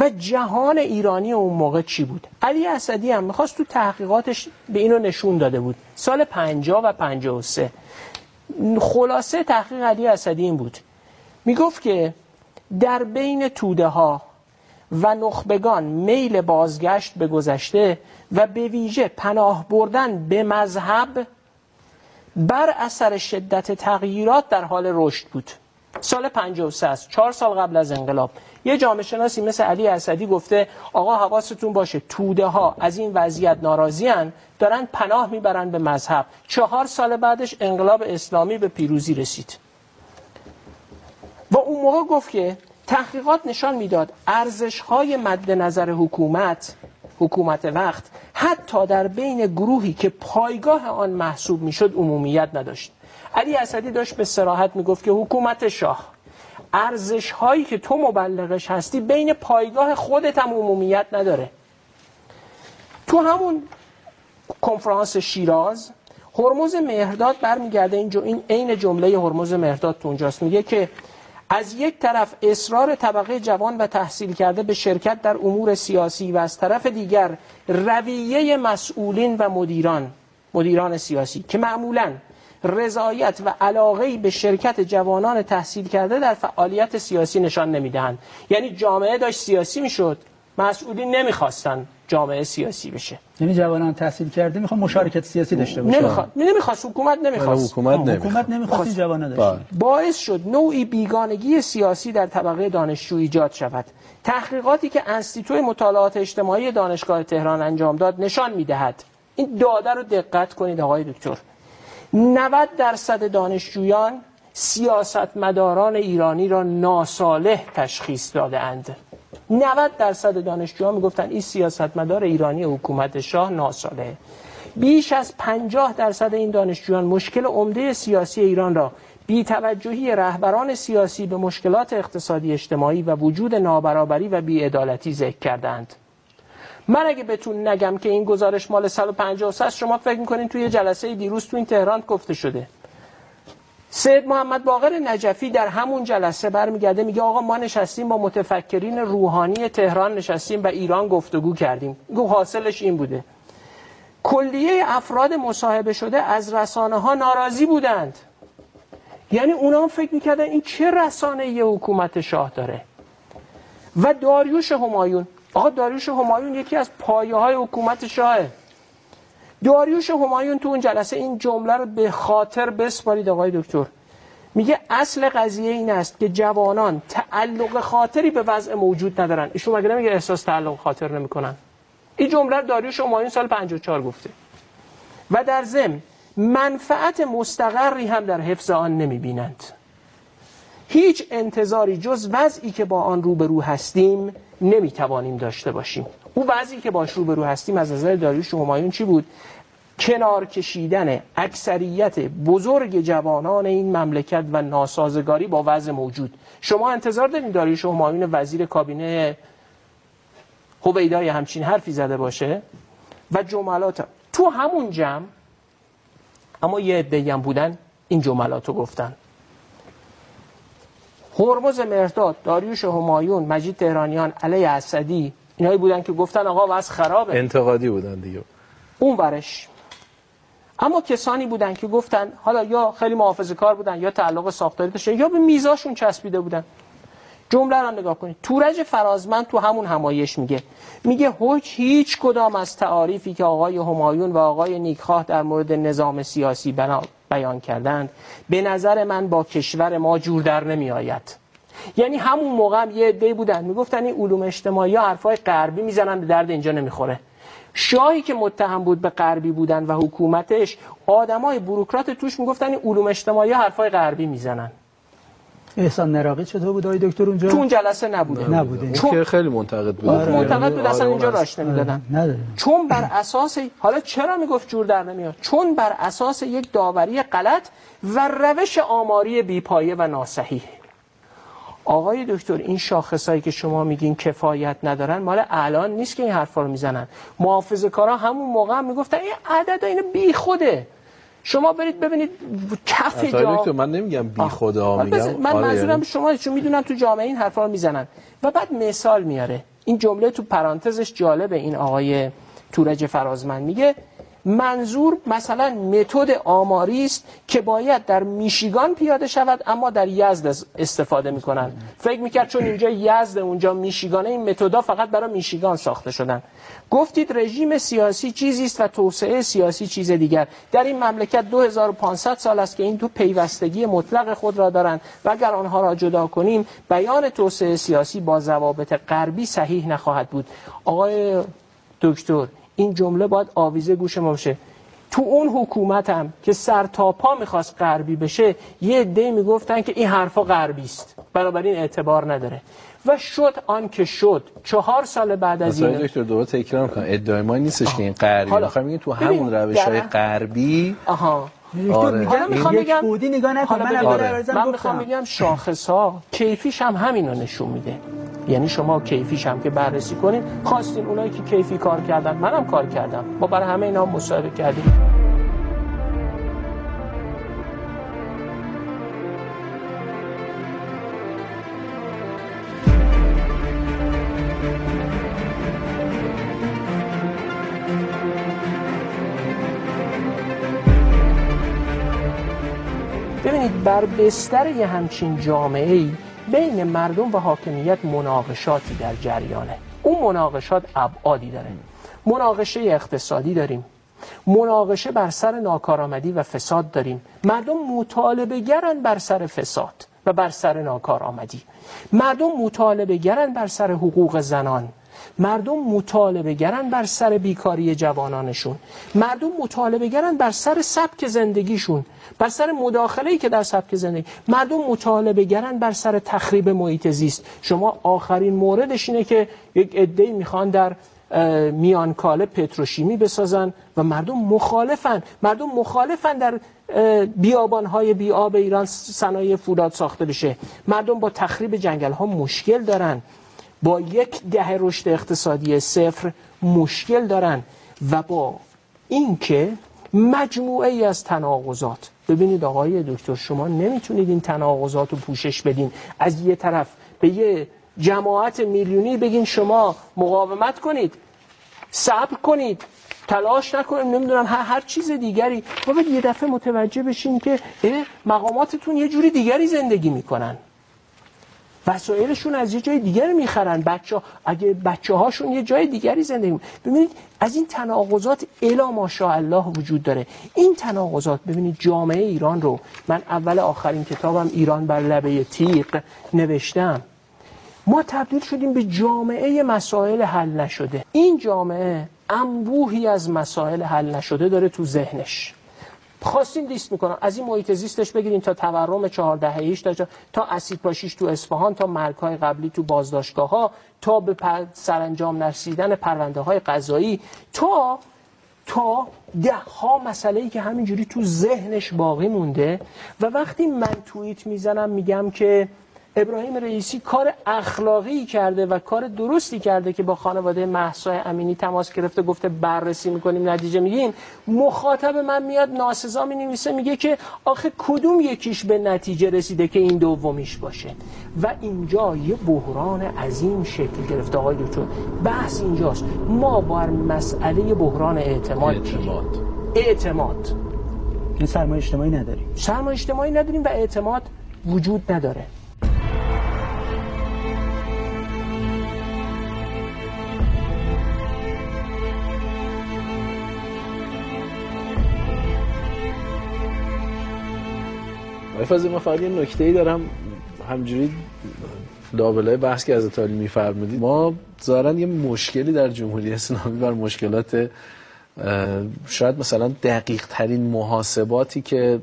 و جهان ایرانی اون موقع چی بود؟ علی اسدی هم می‌خواست تو تحقیقاتش به اینو نشون داده بود. سال 50 و 53 خلاصه تحقیق علی اسدی این بود. می‌گفت که در بین توده ها و نخبگان میل بازگشت به گذشته و به ویژه پناه بردن به مذهب بر اثر شدت تغییرات در حال رشد بود. سال 53 است. چهار سال قبل از انقلاب. یه جامعه شناسی مثل علی اسدی گفته آقا حواستون باشه توده ها از این وضعیت ناراضی هن دارن پناه می‌برن به مذهب. چهار سال بعدش انقلاب اسلامی به پیروزی رسید. و اون موقع گفت که تحقیقات نشان می‌داد ارزش های مد نظر حکومت حکومت وقت حتی در بین گروهی که پایگاه آن محسوب می‌شد عمومیت نداشت. علی اسدی داشت به سراحت می‌گفت که حکومت شاه ارزش هایی که تو مبلغش هستی بین پایگاه خودت هم عمومیت نداره. تو همون کنفرانس شیراز هرمز مهرداد برمیگرده اینجا این عین جمله هرمز مهرداد تو اونجاست. میگه که از یک طرف اصرار طبقه جوان و تحصیل کرده به شرکت در امور سیاسی و از طرف دیگر رویه مسئولین و مدیران مدیران سیاسی که معمولا رضایت و علاقه به شرکت جوانان تحصیل کرده در فعالیت سیاسی نشان نمی‌دهند. یعنی جامعه داشت سیاسی می‌شد. مسئولین نمی‌خواستن جامعه سیاسی بشه. یعنی جوانان تحصیل کرده می‌خوان مشارکت سیاسی داشته باشه نمی‌خواد. نمی‌خواست. حکومت نمی‌خواست. حکومت نمی‌خواد. حکومت نمی‌خواست این جوانان داشته باعث شد نوعی بیگانگی سیاسی در طبقه دانشجو ایجاد شود. تحقیقاتی که انستیتوی مطالعات اجتماعی دانشگاه تهران انجام داد نشان می‌دهد. این داده رو دقت کنید آقای دکتر. 90 درصد دانشجویان سیاستمداران ایرانی را ناسالح تشخیص داده اند 90 درصد دانشجوها می‌گفتن این سیاستمدار ایرانی حکومت شاه ناساله. بیش از 50 درصد این دانشجویان مشکل عمده سیاسی ایران را بی توجهی رهبران سیاسی به مشکلات اقتصادی اجتماعی و وجود نابرابری و بیعدالتی ذکر کردند. من اگه بهتون نگم که این گزارش مال 153 شما فکر می‌کنین توی جلسه دیروز تو این تهران گفته شده. سید محمد باقر نجفی در همون جلسه برمیگرده میگه آقا ما نشستیم با متفکرین روحانی تهران نشستیم و ایران گفتگو کردیم. گو حاصلش این بوده. کلیه افراد مصاحبه شده از رسانه ها ناراضی بودند. یعنی اونا فکر می‌کردن این چه رسانه یه حکومت شاه داره؟ و داریوش همایون. آقا داریوش همایون یکی از پایه های حکومت شاهه. داریوش همایون تو اون جلسه این جمله رو به خاطر بسپارید آقای دکتر. میگه اصل قضیه این است که جوانان تعلق خاطری به وضع موجود ندارن. ایشون مگه نمیگه احساس تعلق خاطر نمی‌کنن؟ این جمله رو داریوش همایون سال 54 گفته. و در ضمن منفعت مستقری هم در حفظ آن نمی‌بینند. هیچ انتظاری جز وضعی که با آن روبرو هستیم نمی‌توانیم داشته باشیم. او وضعی که باش روبرو هستیم از نظر داریوش همایون چی بود؟ کنار کشیدن اکثریت بزرگ جوانان این مملکت و ناسازگاری با وضع موجود. شما انتظار دارین داریوش همایون وزیر کابینه هویدای همچین حرفی زده باشه؟ و جملات تو همون جمع اما یه عده‌ای بودن این جملات رو گفتن. هرمز مرداد داریوش همایون مجید تهرانیان علی اسدی اینایی بودن که گفتن آقا وضع خرابه. انتقادی بودن دیگه. اون ورش. اما کسانی بودن که گفتن حالا یا خیلی محافظه کار بودن یا تعلق ساختاری داشتن یا به میزاشون چسبیده بودن. جمله رو نگاه کنید. تورج فرازمند تو همون همایش میگه. میگه هیچ هیچ کدام از تعاریفی که آقای همایون و آقای نیکخواه در مورد نظام سیاسی بیان کردند به نظر من با کشور ما جور در نمی آید یعنی همون موقع هم یه عده بودن می‌گفتن این علوم اجتماعی ها حرفای غربی می‌زنن به درد اینجا نمی‌خوره. شاهی که متهم بود به غربی بودن و حکومتش آدمای بروکرات توش می‌گفتن این علوم اجتماعی حرفای غربی می‌زنن. احسان نراقی چطور بود؟ آقای دکتر اونجا؟ تو اون جلسه نبوده. نبوده. چون که خیلی منتقد بود. آره. منتقد بود. اصلا اینجا راش نمی‌دادن. نداره. چون بر اساس حالا چرا می‌گفت جور در نمیاد؟ چون بر اساس یک داوری غلط و روش آماری بیپایه و ناصحیح آقای دکتر این شاخصایی که شما میگین کفایت ندارن مال الان نیست که این حرفا رو می‌زنن. محافظه کارا همون موقع هم می‌گفتن این عدد اینو بی خوده شما برید ببینید کف جا. من نمیگم بی خدا. میگم. من آره منظورم یعنی- شما چون می‌دونم تو جامعه این حرفا رو می‌زنن. و بعد مثال میاره. این جمله تو پرانتزش جالبه. این آقای تورج فرازمند میگه منظور مثلا متد آماری است که باید در میشیگان پیاده شود اما در یزد استفاده می‌کنن. فکر می‌کرد چون اینجا یزد اونجا میشیگانه این متدا فقط برای میشیگان ساخته شدن. گفتید رژیم سیاسی چیزی است و توسعه سیاسی چیز دیگر. در این مملکت 2500 سال است که این دو پیوستگی مطلق خود را دارند. و اگر آنها را جدا کنیم بیان توسعه سیاسی با ضوابط غربی صحیح نخواهد بود. آقای دکتر این جمله باید آویزه گوش ما باشه. تو اون حکومت هم که سر تا پا می‌خواست غربی بشه یه عده می‌گفتن که این حرفا غربی است. بنابراین اعتبار نداره. و شد آن که شد. چهار سال بعد از این دکتر دوباره تکرار می‌کنم. ادعای ما نیستش که این غربی. حالا، میگیم تو همون روش های غربی آها. آره. میگم حالا می‌خوام بگم- بودی نگاه نکن. حالا من آره. من می‌خوام بگم شاخص ها کیفیش هم همین رو نشون میده. یعنی شما کیفیش هم که بررسی کنین خواستین اونایی که کیفی کار کردن منم کار کردم. ما برای همه اینا مصاحبه کردیم. بر بستر یه همچین جامعه ای بین مردم و حاکمیت مناقشاتی در جریانه. اون مناقشات ابعادی داره. مناقشه اقتصادی داریم. مناقشه بر سر ناکارآمدی و فساد داریم. مردم مطالبه گرن بر سر فساد و بر سر ناکارآمدی. مردم مطالبه گرن بر سر حقوق زنان. مردم مطالبه گرن بر سر بیکاری جوانانشون. مردم مطالبه گرن بر سر سبک زندگیشون بر سر مداخله‌ای که در سبک زندگی. مردم مطالبه گرن بر سر تخریب محیط زیست. شما آخرین موردش اینه که یک عده‌ای می‌خوان در میانکاله پتروشیمی بسازن و مردم مخالفن. مردم مخالفن در بیابانهای بیاب ایران صنایع فولاد ساخته بشه. مردم با تخریب جنگل ها مشکل دارن. با یک دهه رشد اقتصادی صفر مشکل دارن و با اینکه مجموعه ای از تناقضات ببینید آقای دکتر شما نمی‌تونید این تناقضات رو پوشش بدین. از یه طرف به یه جماعت میلیونی بگین شما مقاومت کنید صبر کنید تلاش نکنید نمی‌دونم هر, هر چیز دیگری. بعد یه دفعه متوجه بشین که مقاماتتون یه جوری دیگری زندگی می‌کنن. وسایلشون از یه جای دیگری می‌خرن. بچه اگه بچه هاشون یه جای دیگری زندگی. ببینید از این تناقضات الا ماشاءالله وجود داره. این تناقضات ببینید جامعه ایران رو من اول آخرین کتابم ایران بر لبه تیغ نوشتم. ما تبدیل شدیم به جامعه مسائل حل نشده. این جامعه انبوهی از مسائل حل نشده داره تو ذهنش. خواستین لیست می‌کنم از این محیط زیستش بگیرین تا تورم چهار دههیش تا تا اسید پاشیش تو اصفهان تا مرگ های قبلی تو بازداشتگاه ها تا به سرانجام نرسیدن پرونده های قضایی تا تا ده ها مسئله ای که همینجوری تو ذهنش باقی مونده. و وقتی من توییت می‌زنم میگم که ابراهیم رئیسی کار اخلاقی کرده و کار درستی کرده که با خانواده محسا امینی تماس گرفته گفته بررسی می‌کنیم نتیجه میگیم مخاطب من میاد ناسزا می نویسه میگه که آخه کدوم یکیش به نتیجه رسیده که این دومیش باشه؟ و اینجا یه بحران عظیم شکل گرفته آقای دکتر. بحث اینجاست. ما بر مسئله بحران اعتماد اعتماد. اعتماد. این سرمایه اجتماعی نداریم. سرمایه اجتماعی نداریم و اعتماد وجود نداره. فاضل من فقط یه نکته ای دارم. همجوری لابلای بحث که از تالی میفرمودید. ما ظاهرا یه مشکلی در جمهوری اسلامی بر مشکلات شاید مثلا دقیق ترین محاسباتی که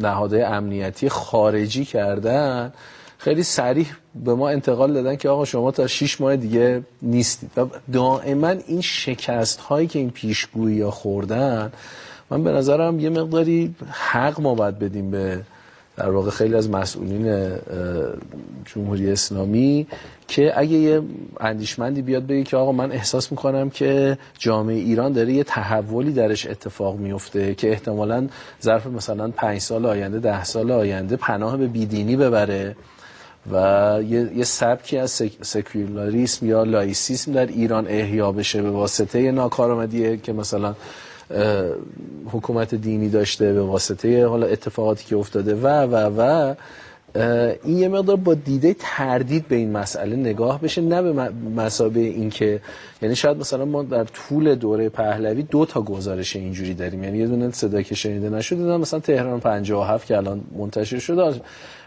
نهادهای امنیتی خارجی کردن خیلی سریح به ما انتقال دادن که آقا شما تا 6 ماه دیگه نیستید. و دائما این شکست هایی که این پیشگویی ها خوردن من به نظرم یه مقداری حق ما باید بدیم به در واقع خیلی از مسئولین جمهوری اسلامی که اگه یه اندیشمندی بیاد بگه که آقا من احساس می‌کنم که جامعه ایران داره یه تحولی درش اتفاق میفته که احتمالا ظرف مثلا پنج سال آینده ده سال آینده پناه به بیدینی ببره و یه, یه سبکی از سک، سکولاریسم یا لایسیسم در ایران احیا بشه به واسطه ناکارآمدی که مثلا حکومت دینی داشته به واسطه حالا اتفاقاتی که افتاده و و و این یه مقدار با دیده تردید به این مسئله نگاه بشه نه به مسابه این که یعنی شاید مثلا ما در طول دوره پهلوی دو تا گزارش اینجوری داریم. یعنی یه دونه صدا که شنیده نشد دیدم مثلا تهران 57 که الان منتشر شده.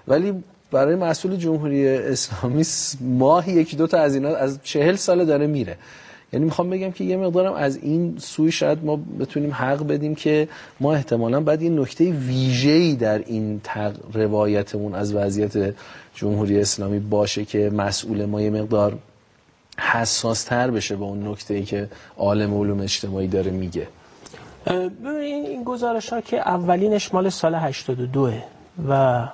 ولی برای مسئول جمهوری اسلامی ماهی یکی دو تا از اینا از چهل سال داره میره. یعنی می‌خوام بگم که یه مقدارم از این سوی شاید ما بتونیم حق بدیم که ما احتمالا باید یه نکته ویژه‌ای در این. روایتمون از وضعیت جمهوری اسلامی باشه که مسئول ما یه مقدار حساس تر بشه به اون نکته ای که عالم علوم اجتماعی داره میگه این گزارش ها که اولینش مال سال 82 و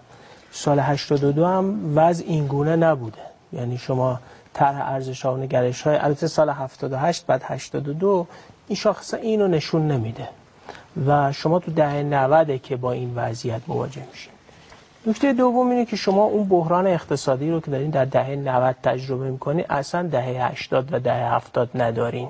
سال 82 هم وضع این گونه نبوده یعنی شما طرح ارزش ها و نگرش های. البته سال 78 بعد 82 این شاخص اینو نشون نمیده. و شما تو دهه 90 که با این وضعیت مواجه میشین. نکته دوم اینه که شما اون بحران اقتصادی رو که دارین در دهه 90 تجربه می‌کنین اصلا دهه 80 و دهه 70 ندارین.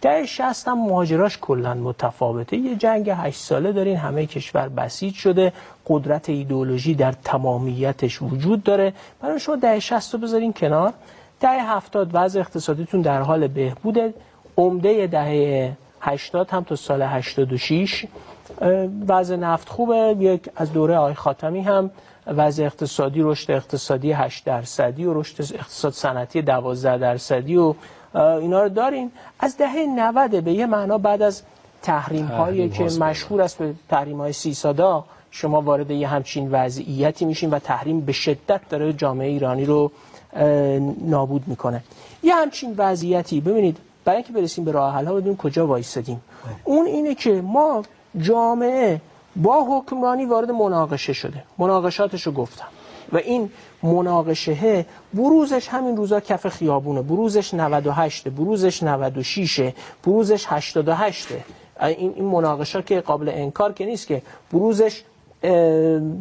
دهه 60 هم مهاجراش کلا متفاوته. یه جنگ 8 ساله دارین همه کشور بسیج شده قدرت ایدئولوژی در تمامیتش وجود داره. برای شما دهه 60 رو بذارین کنار. دهه 70 وضع اقتصادیتون در حال بهبوده. عمده دهه 80 هم تا سال 86 اه، وضع نفت خوبه. یک از دوره آقای خاتمی هم وضع اقتصادی رشد اقتصادی 8 درصدی و رشد اقتصاد صنعتی 12 درصدی و اینا رو داریم از دهه 90 به یه معنا بعد از تحریم هایی که. مشهور است به تحریم های سی سادا شما وارد یه همچین وضعیتی میشین و تحریم به شدت داره جامعه ایرانی رو نابود می‌کنه. یه همچین وضعیتی ببینید برای اینکه برسیم به راه حل ها بدونیم کجا وایستادیم. اون اینه که ما جامعه با حکمرانی وارد مناقشه شده. مناقشاتش رو گفتم. و این مناقشه بروزش همین روزا کف خیابونه. بروزش 98 بروزش 96 بروزش 88 این این مناقشه که قابل انکار که نیست که. بروزش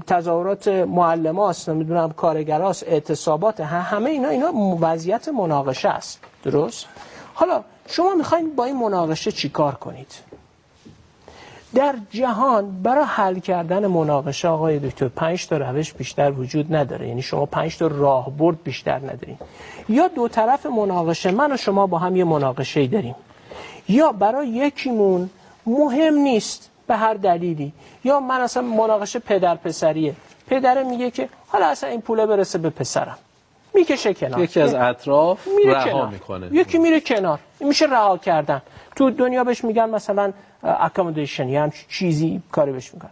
تظاهرات معلماست نمی‌دونم کارگراست اعتصابات همه اینا اینا وضعیت مناقشه است. درست؟ حالا شما می‌خواین با این مناقشه چیکار کنید؟ در جهان برای حل کردن مناقشه آقای دکتر پنج تا روش بیشتر وجود نداره. یعنی شما پنج تا راهبرد بیشتر ندارین. یا دو طرف مناقشه من و شما با هم یه مناقشه ای داریم. یا برای یکیمون مهم نیست به هر دلیلی. یا من اصلا مناقشه پدر پسریه. پدره میگه که حالا اصلا این پوله برسه به پسرم. می‌کشه کنار. یکی از اطراف میره رها کنار. می‌کنه. یکی میره کنار. این میشه رها کردن. تو دنیا بهش میگن مثلا accommodation یا هم چیزی کاری بهش می‌کنن.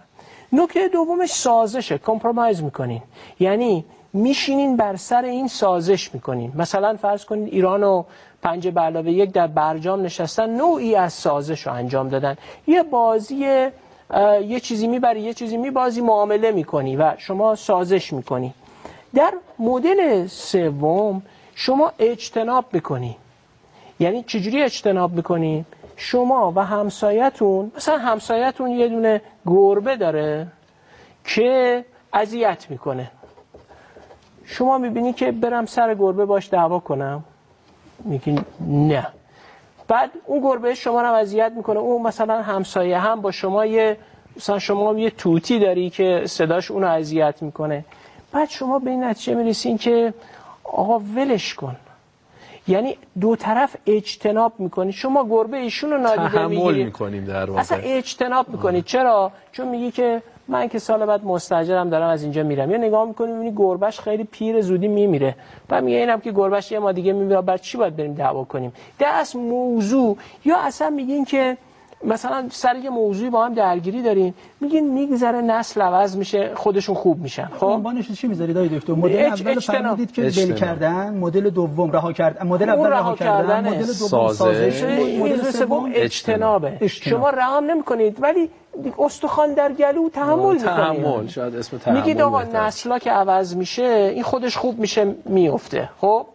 نکته دومش سازشه. compromise می‌کنین. یعنی میشینین بر سر این سازش می‌کنین. مثلا فرض کنین ایران و پنج به علاوه یک در برجام نشستن نوعی از سازش رو انجام دادن. یه بازی یه چیزی می‌بری یه چیزی میبازی معامله می‌کنی و شما سازش می‌کنی. در مدل سوم شما اجتناب می‌کنی. یعنی چجوری اجتناب می‌کنی؟ شما و همسایتون مثلا همسایتون یه دونه گربه داره که اذیت می‌کنه. شما می‌بینی که برم سر گربه باش دعوا کنم. میگی نه. بعد اون گربه شما رو اذیت می‌کنه. اون مثلا همسایه هم با شما یه مثلا شما یه توتی داری که صداش اونو اذیت می‌کنه. بعد شما به این نتیجه می‌رسین که آقا ولش کن. یعنی دو طرف اجتناب می‌کنی. شما گربه ایشون رو نادیده تحمل می‌گیری. می‌کنیم در واقع. اصلا اجتناب می‌کنی. چرا؟ چون میگی که من که سال بعد مستاجرم دارم از اینجا میرم. یا نگاه می‌کنی می‌بینی گربش خیلی پیر زودی میمیره. بعد میگه اینم که گربش یه ما دیگه میمیره بعد چی باید بریم دعوا کنیم؟ اصل موضوع. یا اصلا میگین که مثلا سر یه موضوعی با هم درگیری دارین میگین میگذره نسل عوض میشه خودشون خوب میشن خب عنوانش رو چی می‌ذارید آقای دکتر مدل اول. فرمودید که اجتناب. کردن مدل دوم رها کردن مدل اول رها رها کردن. مدل دوم سازش. مدل سوم اجتنابه اجتناب. شما رحم نمی‌کنید ولی استخوان در گلو تحمل تحمل شاید اسم تحمل میگید آقا. نسلا که عوض میشه این خودش خوب میشه میفته خب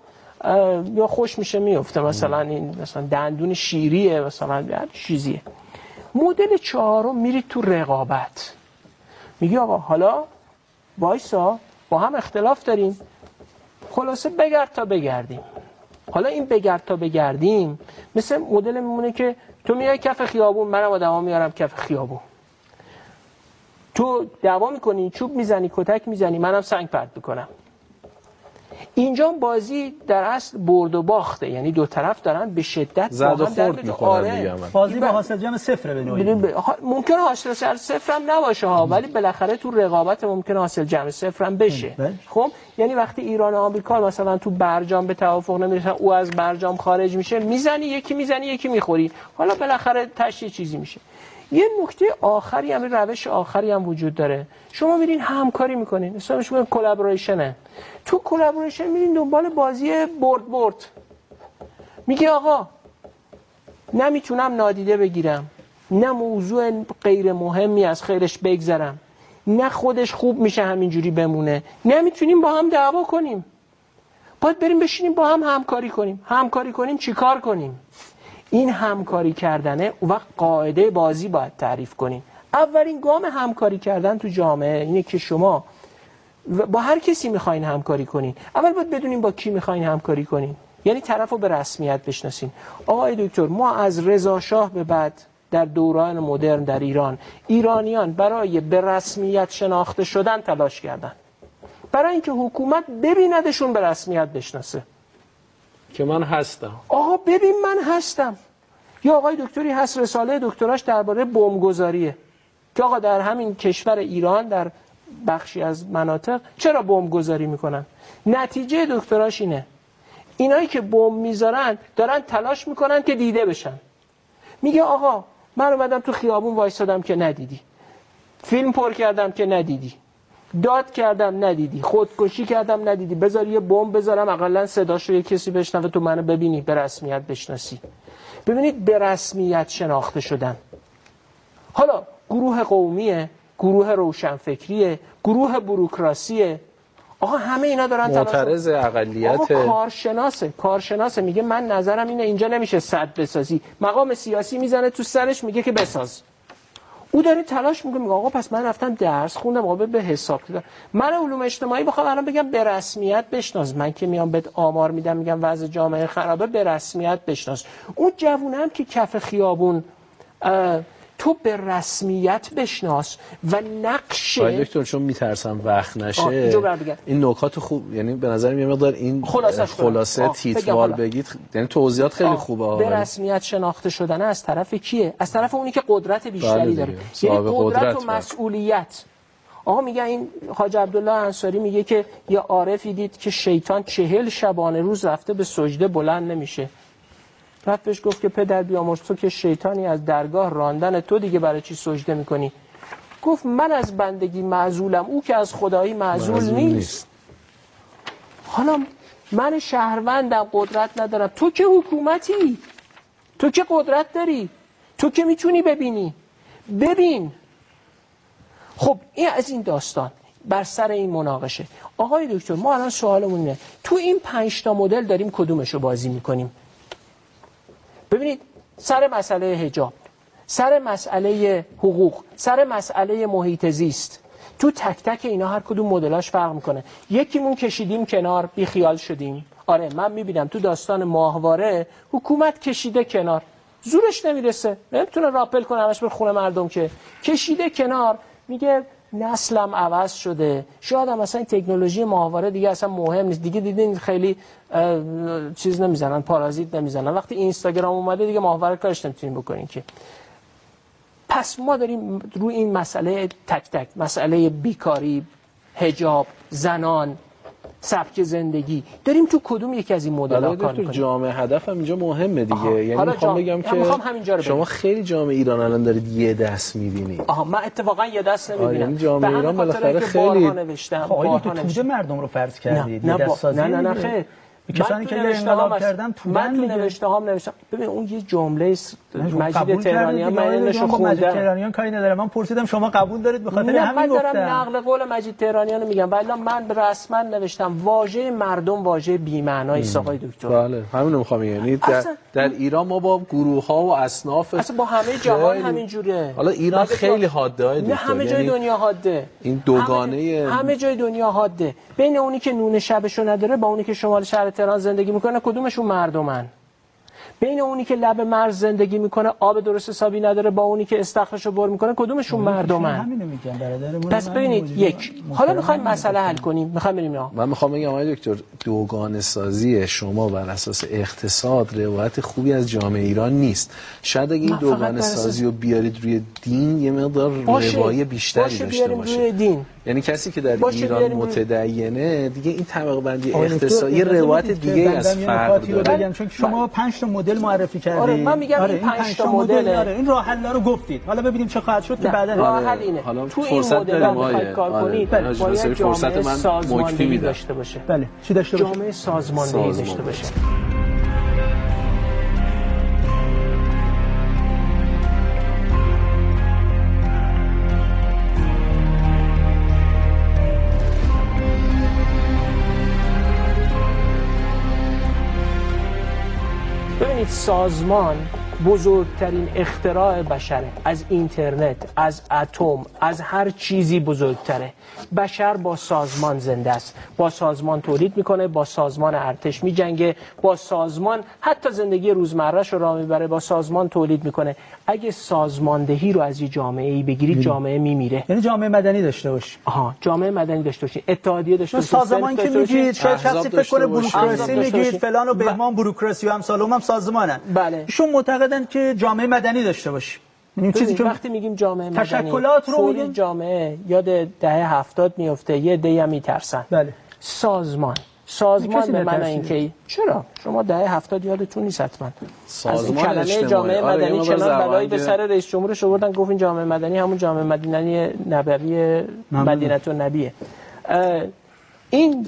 یا خوش میشه میفته. مثلا این مثلا دندون شیریه مثلا چیزیه. مدل چهارم میرید تو رقابت. میگی آقا حالا وایسا با هم اختلاف داریم. خلاصه بگرد تا بگردیم. حالا این بگرد تا بگردیم مثل مدل میمونه که تو میای کف خیابون منم آدما میارم کف خیابون. تو دعوا می‌کنی چوب می‌زنی کتک می‌زنی منم سنگ پرت می‌کنم. اینجا بازی در اصل برد و باخته. یعنی دو طرف دارن به شدت زد و با هم در خورد. می‌کنن آره. بازی به حاصل جمع صفره به نوعی. ممکنه حاصل سر صفر هم نباشه ها ولی بالاخره تو رقابت ممکنه حاصل جمع صفر هم بشه. بله. خب؟ یعنی وقتی ایران و آمریکا مثلا تو برجام به توافق نمی‌رسن او از برجام خارج میشه می‌زنی یکی می‌زنی یکی می‌خوری. حالا بالاخره تشی چیزی میشه. یه نکته آخری هم روش آخری هم وجود داره. شما میرین همکاری می‌کنین. اسمش میگن collaboration ه تو collaboration میرین دنبال بازی برد برد. میگه آقا نمی‌تونم نادیده بگیرم. نه موضوع غیر مهمی از خیرش بگذرم. نه خودش خوب میشه همینجوری بمونه. نمی‌تونیم با هم دعوا کنیم. باید بریم بشینیم با هم همکاری کنیم. همکاری کنیم چیکار کنیم؟ این همکاری کردنه اون وقت قاعده بازی باید تعریف کنیم. اولین گام همکاری کردن تو جامعه اینه که شما و با هر کسی می‌خواین همکاری کنین. اول باید بدونیم با کی می‌خواین همکاری کنین. یعنی طرف رو به رسمیت بشناسین. آقای دکتر ما از رضا شاه به بعد در دوران مدرن در ایران ایرانیان برای به رسمیت شناخته شدن تلاش کردن. برای اینکه حکومت ببیندشون به رسمیت بشناسه. که من هستم. آقا ببین من هستم. یا آقای دکتری هست رساله دکتراش درباره بمبگذاریه. که آقا در همین کشور ایران در بخشی از مناطق چرا بمبگذاری می‌کنن؟ نتیجه دکتراش اینه. اینایی که بمب می‌ذارن دارن تلاش می‌کنن که دیده بشن. میگه آقا من اومدم تو خیابون وایسادم که ندیدی. فیلم پر کردم که ندیدی. داد کردم ندیدی. خودکشی کردم ندیدی. بذار یه بمب بذارم اقلا صداش رو یه کسی بشنوه تو منو ببینی به رسمیت بشناسی. ببینید به رسمیت شناخته شدن حالا گروه قومیه گروه روشنفکریه گروه بروکراسیه. آقا همه اینا دارن معترض اقلیت آقا کارشناسه کارشناسه. میگه من نظرم اینه اینجا نمیشه صد بسازی. مقام سیاسی می‌زنه تو سرش میگه که بساز. او داره تلاش می‌کنه میگه آقا پس من رفتم درس خوندم آقا به حساب کردم من علوم اجتماعی بخوام الان بگم به رسمیت بشناس. من که میام بهت آمار میدم میگم وضع جامعه خرابه به رسمیت بشناس. اون جوونه هم که کف خیابون تو به رسمیت بشناس و نقش دکتر چون میترسم وقت نشه. این نکات خوب یعنی به نظر میاد مقدار این. خلاصه بگم تیتوار. بگید یعنی توضیحات خیلی آه، خوبه به. رسمیت شناخته شدن از طرف کیه از طرف اونی که قدرت بله بیشتری. داره یعنی قدرت, قدرت و بله. مسئولیت آقا میگه این حاج عبدالله انصاری میگه که یه عارفی دید که شیطان چهل شبانه روز رفته به سجده بلند نمیشه رفت بهش گفت که پدر بیامرز تو که شیطانی از درگاه راندن تو دیگه برای چی سجده می‌کنی؟ گفت من از بندگی معزولم او که از خدایی معزول معزول نیست. نیست. حالا من شهروندم قدرت ندارم. تو که حکومتی؟ تو که قدرت داری؟ تو که می‌تونی ببینی؟ ببین. خب این از این داستان بر سر این مناقشه. آقای دکتر ما الان سوالمون اینه. تو این پنج تا مدل داریم کدومش رو بازی می‌کنیم؟ ببینید سر مسئله هجاب سر مسئله حقوق سر مسئله محیط زیست. تو تک تک اینا هر کدوم مدلاش فرق می‌کنه. یکیمون کشیدیم کنار بی خیال شدیم. آره من می‌بینم تو داستان ماهواره حکومت کشیده کنار. زورش نمی‌رسه. نمی‌تونه راپل کنه همش به خونه مردم که. کشیده کنار میگه نسلم عوض شده. شاید هم این تکنولوژی ماهواره دیگه اصلا مهم نیست. دیگه دیدین خیلی چیز نمی‌زنن پارازیت نمی‌زنن. وقتی اینستاگرام اومده دیگه ماهواره کارش نمی‌تونین بکنین که. پس ما داریم روی این مسئله تک تک. مسئله بیکاری هجاب زنان سبک زندگی داریم تو کدوم یکی از این مدل حالا کار دکتر می‌کنیم جامعه هدف هم اینجا مهمه دیگه آها. یعنی حالا می‌خوام جام- بگم که شما. خیلی جامعه ایران الان دارید یه دست می‌بینید آها من اتفاقا یه دست نمی‌بینم یعنی جامعه ایران بالاخره خیلی- نوشتم خب دکتر توده. مردم رو فرض کردید نه, نه نه نه. خیر کسانی که تو انقلاب. کردن من تو. نوشته هم نوشتم ببین اون یه جمله مجید تهرانیان من. اینو با مجید خوندم تهرانیان کاری نداره من پرسیدم شما قبول دارید به خاطر همین من دارم گفتم نقل قول مجید تهرانیان رو میگم ولی من رسما نوشتم واژه مردم واژه بی‌معنایی است آقای دکتر بله همین رو می‌خوام یعنی در, در ایران ما با گروه ها و اصناف اصلا با همه جهان همین جوره حالا ایران خیلی حاده های دکتر. همه جای یعنی دنیا حاده این دوگانه- همه جای دنیا حاده بین اونی که نون شبشو نداره با اونی که شمال شهر تهران زندگی می‌کنه کدومشون مردمن بین اونی که لب مرز زندگی می‌کنه آب درست حسابی نداره با اونی که استخرشو بر می‌کنه کدومشون مردمن پس ببینید یک. حالا می‌خوایم مسئله. حل کنیم. می‌خوایم بریم من می‌خوام بگم آقای دکتر دوگان سازی شما بر اساس اقتصاد روایت خوبی از جامعه ایران نیست. شاید اگه این دوگان سازی رو بیارید روی دین یه مقدار. روایی بیشتری باشه داشته بیاریم باشه. روی دین. یعنی کسی که در باشه ایران متدینه دیگه این طبقه بندی اقتصادی روایت دیگه از نکاتی رو داره. بگم چون شما پنج تا مدل معرفی کردید. آره، من میگم این پنج تا مدله. آره این راه حل رو گفتید. حالا ببینیم چه خواهد شد که بعدا راه آره. حل اینه. حالا تو این فرصت مدل ها کار آره. کنید بله، باید فرصت من مکفی. داشته باشه. بله چی داشته باشید جامعه سازماندهی سازمان داشته باشه. سازمان بزرگترین اختراع بشره. از اینترنت از اتم از هر چیزی بزرگتره. بشر با سازمان زنده است. با سازمان تولید می‌کنه با سازمان ارتش میجنگه با سازمان حتی زندگی روزمرهش رو راه می‌بره با سازمان تولید می‌کنه. اگه سازماندهی رو از یه جامعه ای بگیرید جامعه میمیره. یعنی جامعه مدنی داشته باشیم آها جامعه مدنی داشته باشید اتحادیه داشته چون باشید سازمان که. میگید شاید کسی فکر کنه داشته میگید. فلان و بهمان بروکراسی و امثال هم سازمانن. بله. ایشون معتقدن که جامعه مدنی داشته باشیم این چیزی که وقتی میگیم جامعه مدنی تشکلات رو فوری میگیم؟ جامعه یاد دهه هفتاد میفته یه دی هم میترسن بله سازمان سازمان به من نترسید. اینکه چرا شما دهه هفتاد یادتون نیست حتما از سازمان کلمه اجتماعی. جامعه آره، مدنی این مقدار چنان بلایی به. سر رئیس جمهورش آوردن گفت این جامعه مدنی همون جامعه مدنی نبوی مدینه نبیه این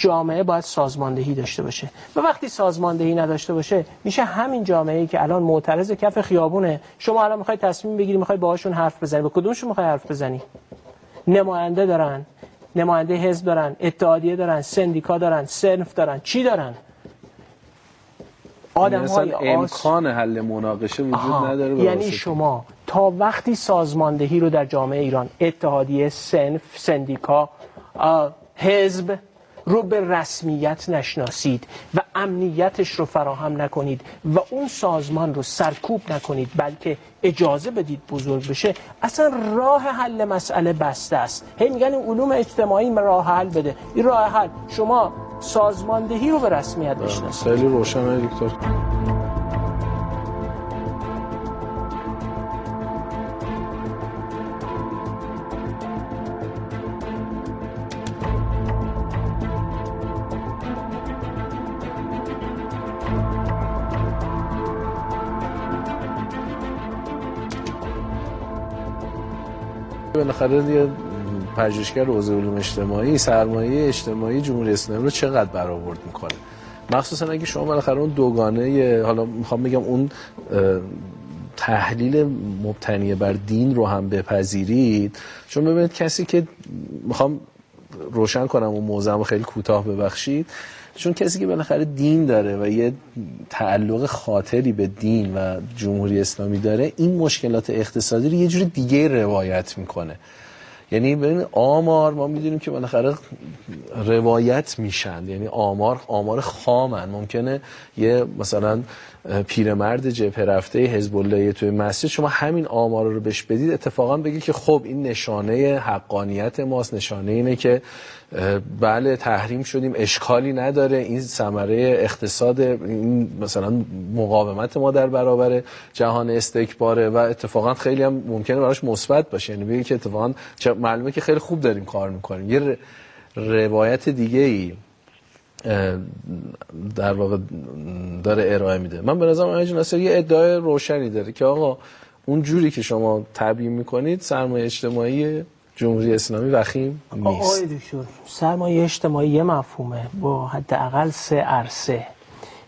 جامعه باید سازماندهی داشته باشه. و وقتی سازماندهی نداشته باشه میشه همین جامعه ای که الان معترض کف خیابونه. شما الان می‌خوای تصمیم بگیری می‌خوای باهاشون حرف بزنی. با کدومشون می‌خوای حرف بزنی؟ نماینده دارن نماینده حزب دارن اتحادیه دارن سندیکا دارن سنف دارن. چی دارن؟ آدم یعنی های اصلا امکان حل مناقشه وجود آها. نداره یعنی. شما تا وقتی سازماندهی رو در جامعه ایران اتحادیه سنف سندیکا حزب رو به رسمیت نشناسید و امنیتش رو فراهم نکنید و اون سازمان رو سرکوب نکنید بلکه اجازه بدید بزرگ بشه. اصلا راه حل مسئله بسته است. هی میگن این علوم اجتماعی راه حل بده. این راه حل. شما سازماندهی رو به رسمیت بشناسید. خیلی روشنه دکتر. بالاخره یه پژوهشگر حوزه علوم اجتماعی سرمایه اجتماعی جمهوری اسلامی رو چقدر برآورد می‌کنه؟ مخصوصا اگه شما بالاخره اون دوگانه حالا می‌خوام بگم اون تحلیل مبتنی بر دین رو هم بپذیرید چون ببینید کسی که می‌خوام روشن کنم اون موضوع خیلی کوتاه ببخشید چون کسی که بالاخره دین داره و یه تعلق خاطری به دین و جمهوری اسلامی داره این مشکلات اقتصادی رو یه جور دیگه روایت می‌کنه. یعنی ببین آمار ما می‌دونیم که بالاخره روایت میشن. یعنی آمار آمار خامن. ممکنه یه مثلا پیرمرد جبهه رفته حزب الله توی مسجد شما همین آمار رو بهش بدید اتفاقا بگی که خب این نشانه حقانیت ماست نشانه اینه که بله تحریم شدیم اشکالی نداره این ثمره اقتصاد این مثلا مقاومت ما در برابر جهان استکباره و اتفاقا خیلی هم ممکنه براش مثبت باشه. یعنی بگی که اتفاقا معلومه که خیلی خوب داریم کار می‌کنیم. یه روایت دیگه ای در واقع داره ارائه میده. من به نظرم آقای ناصر یه ادعای روشنی داره که آقا اون جوری که شما تبیین می‌کنید سرمایه اجتماعی جمهوری اسلامی وخیم نیست. سرمایه اجتماعی یه مفهومه. با حداقل سه عرصه.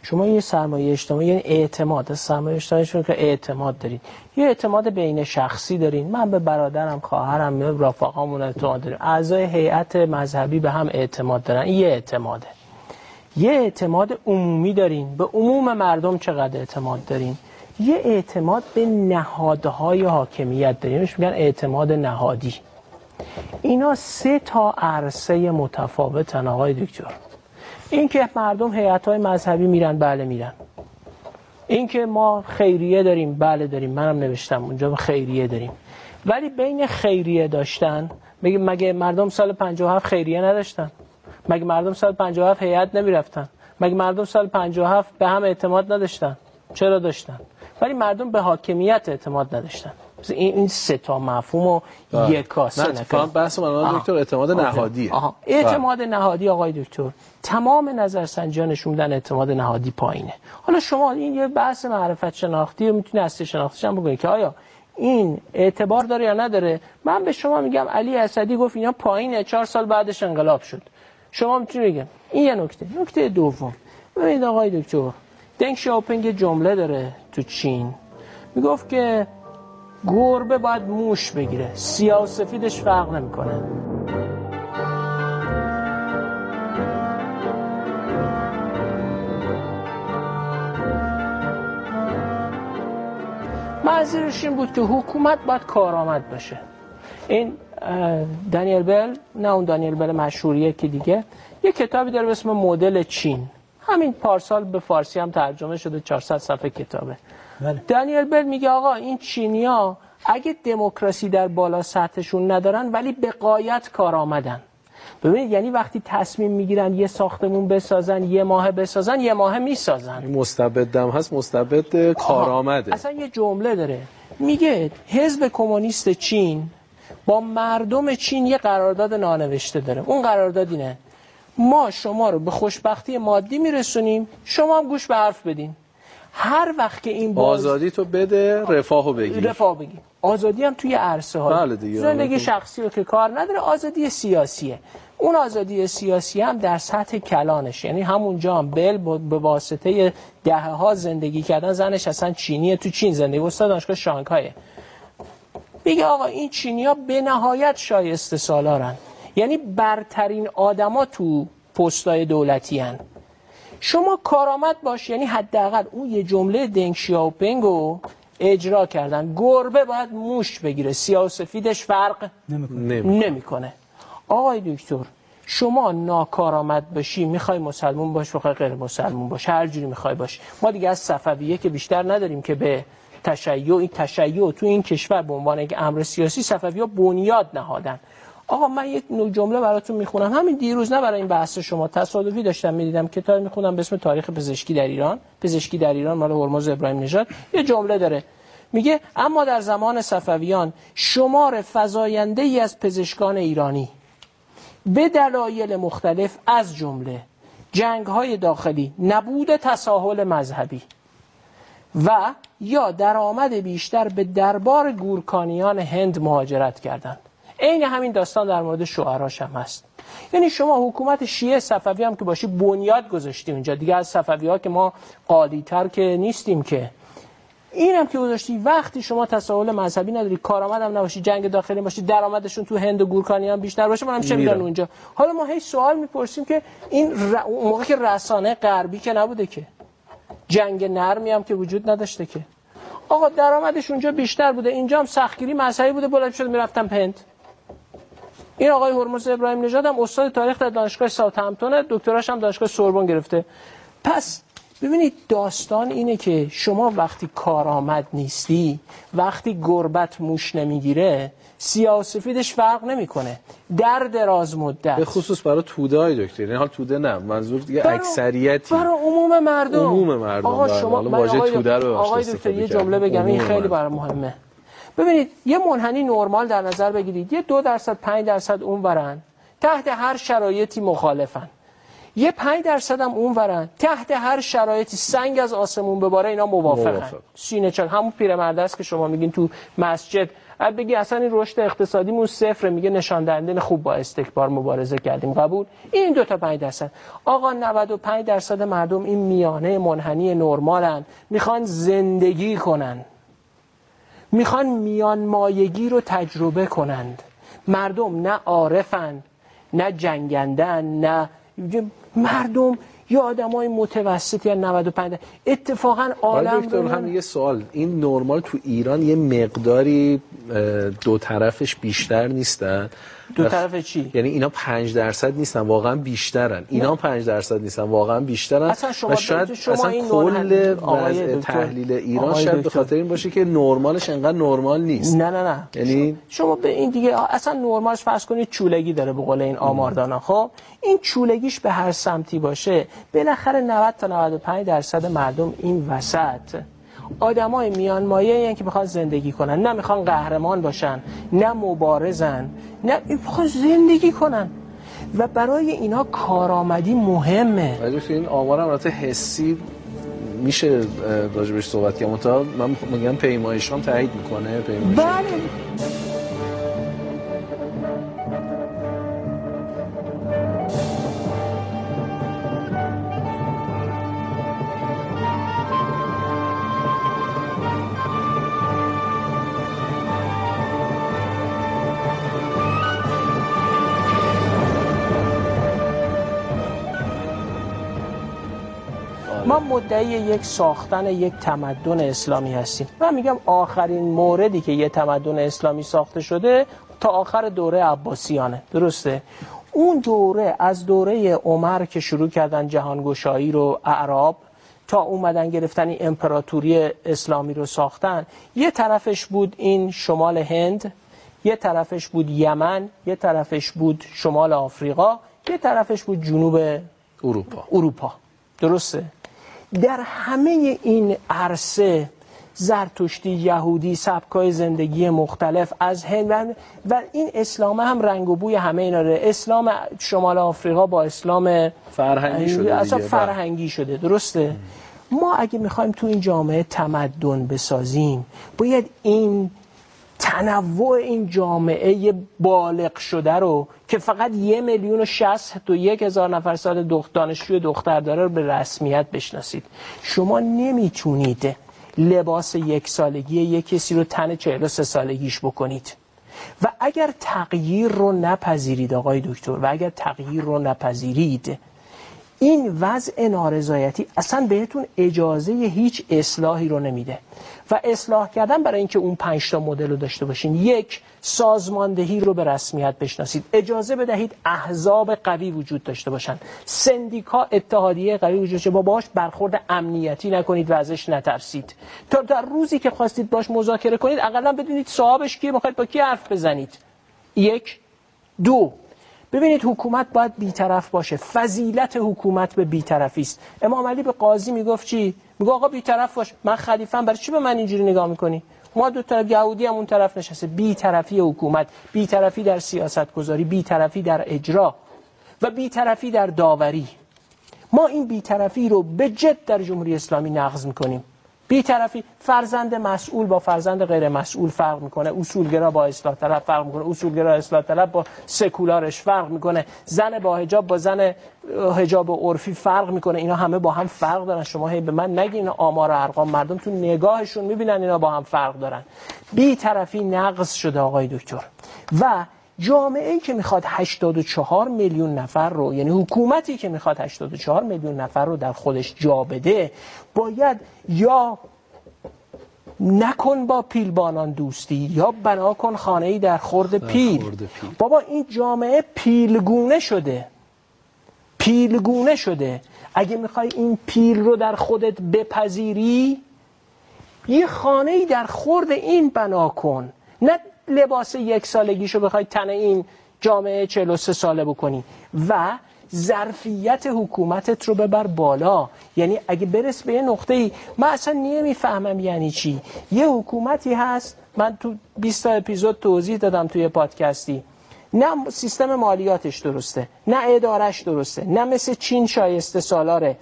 شما یه سرمایه اجتماعی یعنی اعتماد. سرمایه اجتماعی شما که اعتماد دارید یه اعتماد بین شخصی دارین. من به برادرم خواهرم رفقامون اعتماد داریم. اعضای هیئت مذهبی به هم اعتماد دارن. این یه اعتماده. یه اعتماد عمومی دارین. به عموم مردم چقدر اعتماد دارین؟ یه اعتماد به نهادهای حاکمیت دارین. میگن اعتماد نهادی. اینا سه تا عرصه متفاوتن آقای دکتر. این که مردم هیئت های مذهبی میرن بله میرن. این که ما خیریه داریم بله داریم. منم نوشتم اونجا خیریه داریم. ولی بین خیریه داشتن مگه مردم سال 57 خیریه نداشتن؟ مگه مردم سال 57 هیئت نمی‌رفتن؟ مگه مردم سال 57 به هم اعتماد نداشتن؟ چرا داشتن؟ ولی مردم به حاکمیت اعتماد نداشتن. این این سه تا مفهوم و بله. یکاسه نه اتفاقا بحث من دکتر اعتماد نهادیه. آها. اعتماد نهادی آقای دکتر تمام نظرسنجی نشون میدن اعتماد نهادی پایینه. حالا شما این یه بحث معرفت شناختی رو می‌تونی از شناختیش هم که آیا این اعتبار داره یا نداره؟ من به شما میگم علی اسدی گفت اینا پایینه چهار سال بعدش انقلاب شد. شما می‌تونید بگم؟ این یه نکته نکته دوم. ببینید آقای دکتر دنگ شاوپینگ جمله داره تو چین. می‌گفت که گربه باید موش بگیره سیاه و سفیدش فرق نمی‌کنه. منظورش این بود که حکومت باید کارآمد باشه. این دانیل بل نه اون دانیل بل مشهوریه که دیگه. یه کتابی داره به اسم مدل چین. همین پارسال به فارسی هم ترجمه شده 400 صفحه کتابه. بله. دانیل بل میگه آقا این چینیا اگه دموکراسی در بالا سطحشون ندارن ولی به قایت کار آمدن. ببینید یعنی وقتی تصمیم می‌گیرن یه ساختمون بسازن یه ماه بسازن یه ماه می‌سازن. مستبدم هست مستبد کارآمده اصلا یه جمله داره. میگه حزب کمونیست چین با مردم چین یه قرارداد نانوشته داره. اون قرارداد اینه. ما شما رو به خوشبختی مادی میرسونیم شما هم گوش به حرف بدین. هر وقت که این باز... آزادی تو بده رفاهو بگی رفاه بگی آزادی هم توی عرصه ها بله دیگه. زندگی شخصی رو که کار نداره آزادی سیاسیه. اون آزادی سیاسی هم در سطح کلانش. یعنی همونجا هم بل به واسطه دهه ها زندگی کردن زنش اصلا چینیه. تو چین زندگی. استاد دانشگاه شانگهای میگه آقا این چینی ها به نهایت شایسته سالارن. یعنی برترین آدما تو پستای دولتی هن. شما کارآمد باش یعنی حداقل اون یه جمله دنگ شیاوپنگ رو اجرا کردن. گربه باید موش بگیره. سیاه و سفیدش فرق نمی‌کنه. آقای دکتر شما ناکارآمد باشی می‌خوای مسلمون باش بخوای غیر مسلمون باش هر جوری می‌خوای باش. ما دیگه از صفویه که بیشتر نداریم که به تشیع این تشیع تو این کشور به عنوان یک امر سیاسی صفویه بنیاد نهادن. آقا من یک جمله براتون می‌خونم. همین دیروز نه برای این بحث شما تصادفی داشتم می‌دیدم کتاب می‌خونم به اسم تاریخ پزشکی در ایران. پزشکی در ایران مال هرمز ابراهیم نژاد. یه جمله داره. میگه اما در زمان صفویان شمار فزاینده ای از پزشکان ایرانی به دلایل مختلف از جمله جنگ های داخلی نبود تساهل مذهبی و یا درآمد بیشتر به دربار گورکانیان هند مهاجرت کردند. عین همین داستان در مورد شوهراش هم هست. یعنی شما حکومت شیعه صفوی هم که باشی بنیاد گذاشتی اونجا. دیگه از صفوی ها که ما قالیتر که نیستیم که. این هم که گذاشتی وقتی شما تساهل مذهبی نداری کارآمد هم نباشی جنگ داخلی باشی درآمدشون تو هند و گورکانی هم بیشتر باشه من چه می‌دونم اونجا. حالا ما هی سوال می‌پرسیم که این ر... موقع که رسانه غربی که نبوده که. جنگ نرمی هم که وجود نداشته که. آقا درآمدش اونجا بیشتر بوده. اینجا هم سختگیری مذهبی بوده. بلند شد می‌رفتم هند این آقای هرمز ابراهیم نژاد هم استاد تاریخ در دانشگاه ساوثهمپتون دکتراش هم دانشگاه سوربن گرفته. پس ببینید داستان اینه که شما وقتی کارآمد نیستی وقتی گربت موش نمی‌گیره سیاه سفیدش فرق نمی‌کنه. در دراز مدت. به خصوص برای توده های دکتر. این حال توده نه. منظور دیگه برای- اکثریتی. برای عموم مردم. عموم مردم، آقا بله. شما واژه آقای- توده رو آقای دکتر یه. جمله بگم این خیلی. برای مهمه. ببینید یه منحنی نرمال در نظر بگیرید. یه دو درصد پنج درصد اون ورن تحت هر شرایطی مخالفن. یه پنج درصد هم اون ورن تحت هر شرایطی سنگ از آسمون بباره اینا موافقن. موافق. سینه چل همون پیرمرد است که شما میگین تو مسجد. بعد بگی اصلا این رشد اقتصادیمون صفر میگه نشان دهنده خوب با استکبار مبارزه کردیم. قبول؟ این دو تا 5 درصد. آقا 95 درصد مردم این میانه منحنی نرمالن. می‌خوان زندگی کنن. می‌خوان میان مایگی رو تجربه کنند. مردم نه عارفن نه جنگندن نه مردم یا آدم های متوسطی هن 95 اتفاقا عالم دکتر هم یه سوال. این نرمال تو ایران یه مقداری دو طرفش بیشتر نیستن؟ دو طرف چی؟ یعنی اینا پنج درصد نیستن واقعا بیشترن. اینا پنج درصد نیستن واقعا بیشترن. اصلا شما و شاید شما اصلا این کل آقای تحلیل ایران شاید به. خاطر این باشه که نرمالش انقدر نرمال نیست. نه نه نه. یعنی شما به این دیگه اصلا نرمالش فرض کنید چولگی داره به قول این آماردانا. خب؟ این چولگیش به هر سمتی باشه بالاخره 90 تا 95 درصد مردم این وسط آدمای میان مایه که می‌خوان زندگی کنن. نه می‌خوان قهرمان باشن نه مبارزن نه می‌خوان زندگی کنن. و برای اینا کارآمدی مهمه. ولی این آمار هم البته حسی میشه راجبش صحبت کرد. من میگم پیمایش هم تایید می‌کنه پیمایش. بله. ما مدعی یک ساختن یک تمدن اسلامی هستیم. من میگم آخرین موردی که یه تمدن اسلامی ساخته شده تا آخر دوره عباسیانه. درسته؟ اون دوره از دوره عمر که شروع کردن جهانگشایی رو اعراب تا اومدن گرفتن این امپراتوری اسلامی رو ساختن یه طرفش بود این شمال هند یه طرفش بود یمن یه طرفش بود شمال آفریقا یه طرفش بود جنوب اروپا. اروپا. درسته؟ در همه این عرصه زرتشتی یهودی سبکای زندگی مختلف از هند و- و این اسلام هم رنگ و بوی همه اینا داره. اسلام شمال آفریقا با اسلام فرهنگی شده اصلا دیگه. فرهنگی شده. درسته؟ ما اگه می‌خوایم تو این جامعه تمدن بسازیم باید این تنوع این جامعه بالغ شده رو که فقط یه میلیون و شست و یک هزار نفر سال دخ- دانشجوی دختر داره رو به رسمیت بشناسید. شما نمی‌تونید لباس یک سالگی یک کسی رو تن 43 سالگیش بکنید. و اگر تغییر رو نپذیرید آقای دکتر و اگر تغییر رو نپذیرید این وضع نارضایتی اصلا بهتون اجازه هیچ اصلاحی رو نمیده. و اصلاح کردن برای اینکه اون پنج تا مدل رو داشته باشین یک سازماندهی رو به رسمیت بشناسید. اجازه بدهید احزاب قوی وجود داشته باشن. سندیکا اتحادیه قوی وجود داشته با باش برخورد امنیتی نکنید و ازش نترسید. تا در روزی که خواستید باش مذاکره کنید اقلا بدونید صاحبش کیه می‌خواید با کی حرف بزنید. یک. دو. ببینید حکومت باید بیطرف باشه. فضیلت حکومت به بیطرفی است. امام علی به قاضی می‌گفت چی؟ میگه آقا بیطرف باش. من خلیفم. برای چی به من اینجوری نگاه می‌کنی؟ ما دو طرف یهودی هم اون طرف نشسته. بیطرفی حکومت. بیطرفی در سیاست گذاری بیطرفی در اجرا. و بیطرفی در داوری. ما این بیطرفی رو به جد در جمهوری اسلامی نقض می‌کنیم. بیطرفی فرزند مسئول با فرزند غیر مسئول فرق می‌کنه. اصولگرا با اصلاح طلب فرق می‌کنه. اصولگرا اصلاح طلب با سکولارش فرق می‌کنه. زن با حجاب با زن حجاب عرفی فرق می‌کنه. اینا همه با هم فرق دارن. شما هی به من نگین. آمار و ارقام مردم تو نگاهشون می‌بینن. اینا با هم فرق دارن. بیطرفی نقض شده آقای دکتر. و جامعه ای که می‌خواد 84 میلیون نفر رو یعنی حکومتی که می‌خواد 84 میلیون نفر رو در خودش جا بده باید یا نکن با پیلبانان دوستی یا بنا کن خانه ای در خورد پیل. پیل. بابا این جامعه پیلگونه شده. پیلگونه شده. اگه می‌خوای این پیل رو در خودت بپذیری یه خانه ای در خورد این بنا کن. نه لباس یک سالگیشو بخوای تن این جامعه 43 ساله بکنی و ظرفیت حکومتت رو ببر بالا. یعنی اگه برس به یه نقطه ای من اصلا نمی‌فهمم یعنی چی. یه حکومتی هست من تو 20 تا اپیزود توضیح دادم توی پادکستی. نه سیستم مالیاتش درسته نه ادارش درسته نه مثل چین شایسته سالاره.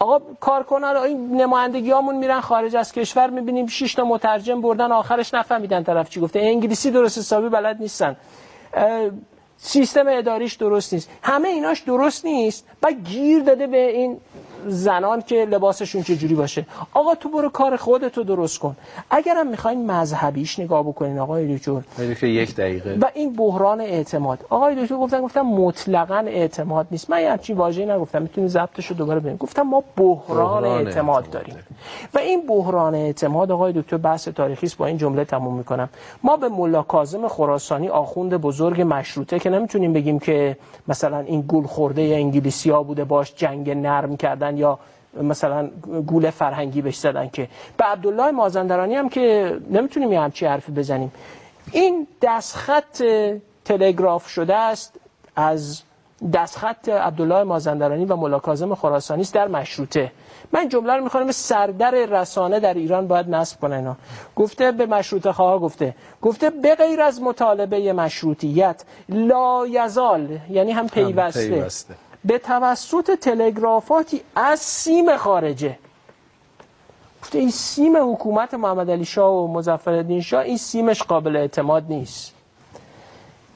آقا کارکنان این نمایندگی همون میرن خارج از کشور می‌بینیم 6 تا مترجم بردن آخرش نفهمیدن طرف چی گفته. انگلیسی درست حسابی بلد نیستن. سیستم اداریش درست نیست. همه ایناش درست نیست. و گیر داده به این زنان که لباسشون چجوری باشه. آقا تو برو کار خودتو درست کن. اگرم می‌خواین مذهبیش نگاه بکنین آقای دکتر. یک دقیقه. و این بحران اعتماد. آقای دکتر گفتن گفتم مطلقا اعتماد نیست. من همچین واژه‌ای نگفتم. می‌تونی ضبطشو دوباره ببین. گفتم ما بحران, بحران اعتماد, اعتماد داریم. و این بحران اعتماد آقای دکتر بحث تاریخی است با این جمله تموم می‌کنم. ما به ملا کاظم خراسانی آخوند بزرگ مشروطه که نمی‌تونیم بگیم که مثلا این گل خورده انگلیسی ها بوده باش جنگ نرم کردن یا مثلا گول فرهنگی بهش زدن که به عبدالله مازندرانی هم که نمی‌تونیم یه همچی حرفی بزنیم. این دستخط تلگراف شده است از دستخط عبدالله مازندرانی و ملاکازم خراسانی است در مشروطه. من جمله رو می‌خوام سردر رسانه در ایران باید نصب کنه اینا گفته به مشروطه خواه گفته. گفته به غیر از مطالبه مشروطیت لا یزال یعنی هم پیوسته, هم پیوسته. به توسط تلگرافاتی از سیم خارجه. گفته این سیم حکومت محمد علی شاه و مظفرالدین شاه این سیمش قابل اعتماد نیست.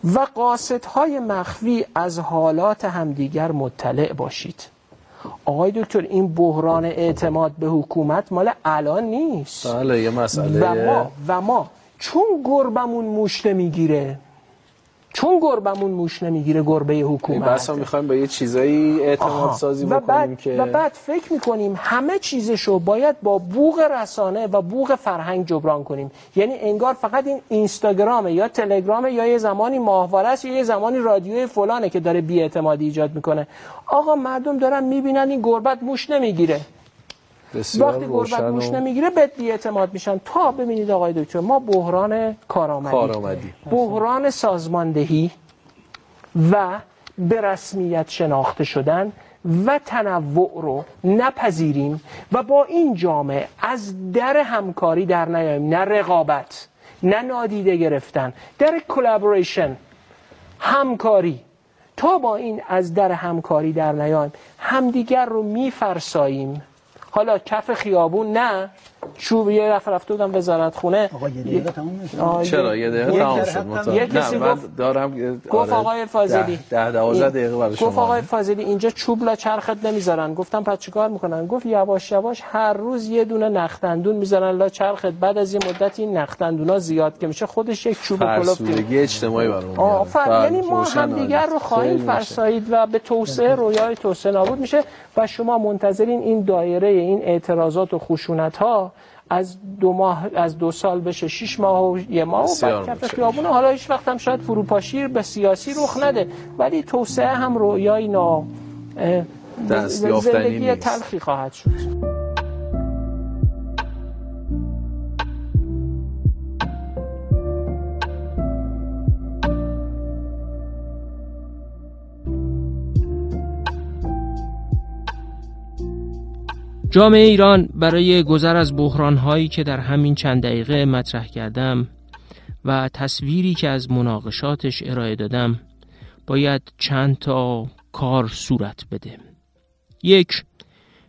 و قاصدهای مخفی از حالات همدیگر مطلع باشید. آقای دکتر این بحران اعتماد به حکومت مال الان نیست. بله یه مسئله. و ما و ما چون گربمون موش می‌گیره چون گربمون موش نمی‌گیره گربه حکومت. بس می‌خوایم با یه چیزایی اعتماد سازی و بعد که و بعد فکر می‌کنیم همه چیزشو باید با بوغ رسانه و بوغ فرهنگ جبران کنیم. یعنی انگار فقط این اینستاگرامه یا تلگرامه یا یه زمانی ماهواره است یا یه زمانی رادیوی فلانه که داره بی‌اعتمادی ایجاد می‌کنه. آقا مردم دارن می‌بینن این گربت موش نمی‌گیره. وقتی گربت موش نمی‌گیره به اعتماد میشن. تا ببینید آقای دکتر ما بحران کارآمدی. بحران سازماندهی و به رسمیت شناخته شدن و تنوع رو نپذیریم و با این جامعه از در همکاری در نیاییم. نه رقابت نه نادیده گرفتن در کلابوریشن همکاری. تا با این از در همکاری در نیاییم همدیگر رو میفرساییم. حالا کف خیابون نه؟ چوب یه رفت رفته بودم وزارت خونه آقا یه دقیقه تموم چرا؟ یه دقیقه تموم شد یه کسی گفت دارم گفت آقای فاضلی. ده دوازده دقیقه برای شما. گفت آقای فاضلی اینجا چوب لا چرخت نمی‌ذارن. گفتم پس چیکار می‌کنن؟ گفت یواش یواش هر روز یه دونه نختندون می‌ذارن لا چرخت. بعد از یه مدت این نختندونا زیاد که میشه خودش یک چوب کلفتی اجتماعی برامون آفر یعنی ما هم دیگر رو خواهیم فرسایید و به توسعه رویای توسعه نابود میشه و شما منتظرین این دایره این اعتراضات و خشونت ها از دو ماه از دو سال بشه شش ماه و یه ماه و بعد کف خیابون. حالا هیچ وقت هم شاید فروپاشی به سیاسی رخ نده ولی توسعه هم رویای نا زندگی تلخی خواهد شد. جامعه ایران برای گذر از بحرانهایی که در همین چند دقیقه مطرح کردم و تصویری که از مناقشاتش ارائه دادم باید چند تا کار صورت بده. یک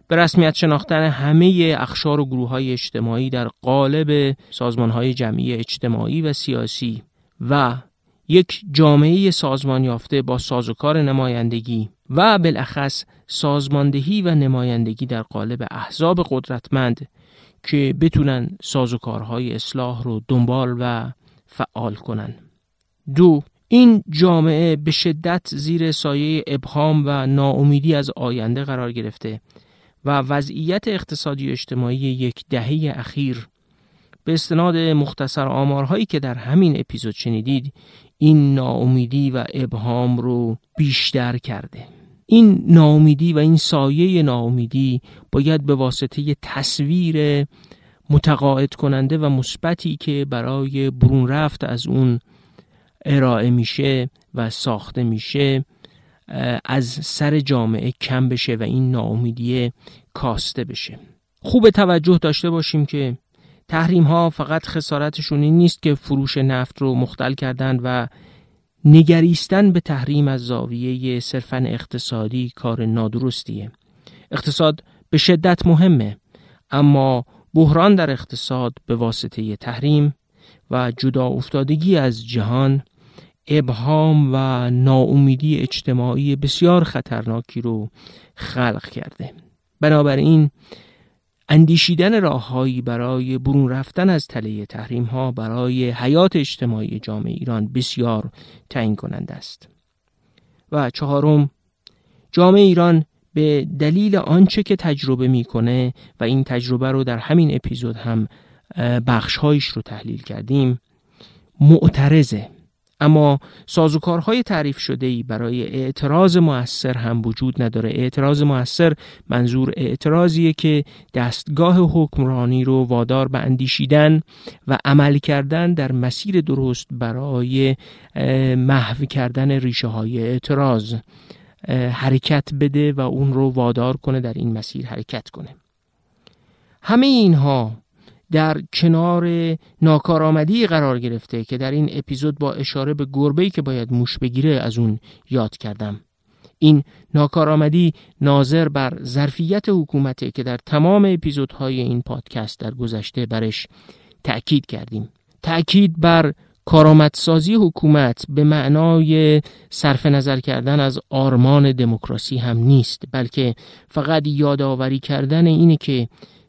به رسمیت شناختن همه اخشار و گروه های اجتماعی در قالب سازمان های جمعی اجتماعی و سیاسی و یک جامعه سازمان یافته با سازوکار نمایندگی و بالاخص سازماندهی و نمایندگی در قالب احزاب قدرتمند که بتونن سازوکارهای اصلاح رو دنبال و فعال کنن. دو این جامعه به شدت زیر سایه ابهام و ناامیدی از آینده قرار گرفته و وضعیت اقتصادی اجتماعی یک دهه اخیر به استناد مختصر آمارهایی که در همین اپیزود شنیدید این ناامیدی و ابهام رو بیشتر کرده. این ناامیدی و این سایه ناامیدی باید به واسطه تصویر متقاعد کننده و مثبتی که برای برون رفت از اون ارائه میشه و ساخته میشه از سر جامعه کم بشه و این ناامیدی کاسته بشه. خوب توجه داشته باشیم که تحریم ها فقط خسارتشون نیست که فروش نفت رو مختل کردن و نگریستن به تحریم از زاویه صرفا اقتصادی کار نادرستیه. اقتصاد به شدت مهمه اما بحران در اقتصاد به واسطه تحریم و جدا افتادگی از جهان ابهام و ناامیدی اجتماعی بسیار خطرناکی رو خلق کرده. بنابراین اندیشیدن راههایی برای برون رفتن از تله تحریم ها برای حیات اجتماعی جامعه ایران بسیار تعیین کننده است. و چهارم جامعه ایران به دلیل آنچه که تجربه می‌کنه و این تجربه رو در همین اپیزود هم بخشهایش رو تحلیل کردیم معترضه. اما سازوکارهای تعریف شده ای برای اعتراض موثر هم وجود نداره. اعتراض موثر منظور اعتراضیه که دستگاه حکمرانی رو وادار به اندیشیدن و عمل کردن در مسیر درست برای محو کردن ریشه های اعتراض حرکت بده و اون رو وادار کنه در این مسیر حرکت کنه. همه اینها در کنار ناکارآمدی قرار گرفته که در این اپیزود با اشاره به گربه‌ای که باید موش بگیره از اون یاد کردم. این ناکارآمدی ناظر بر ظرفیت حکومته که در تمام اپیزودهای این پادکست در گذشته برش تأکید کردیم. تأکید بر کارآمدسازی حکومت به معنای صرف نظر کردن از آرمان دموکراسی هم نیست بلکه فقط یادآوری کردن اینه که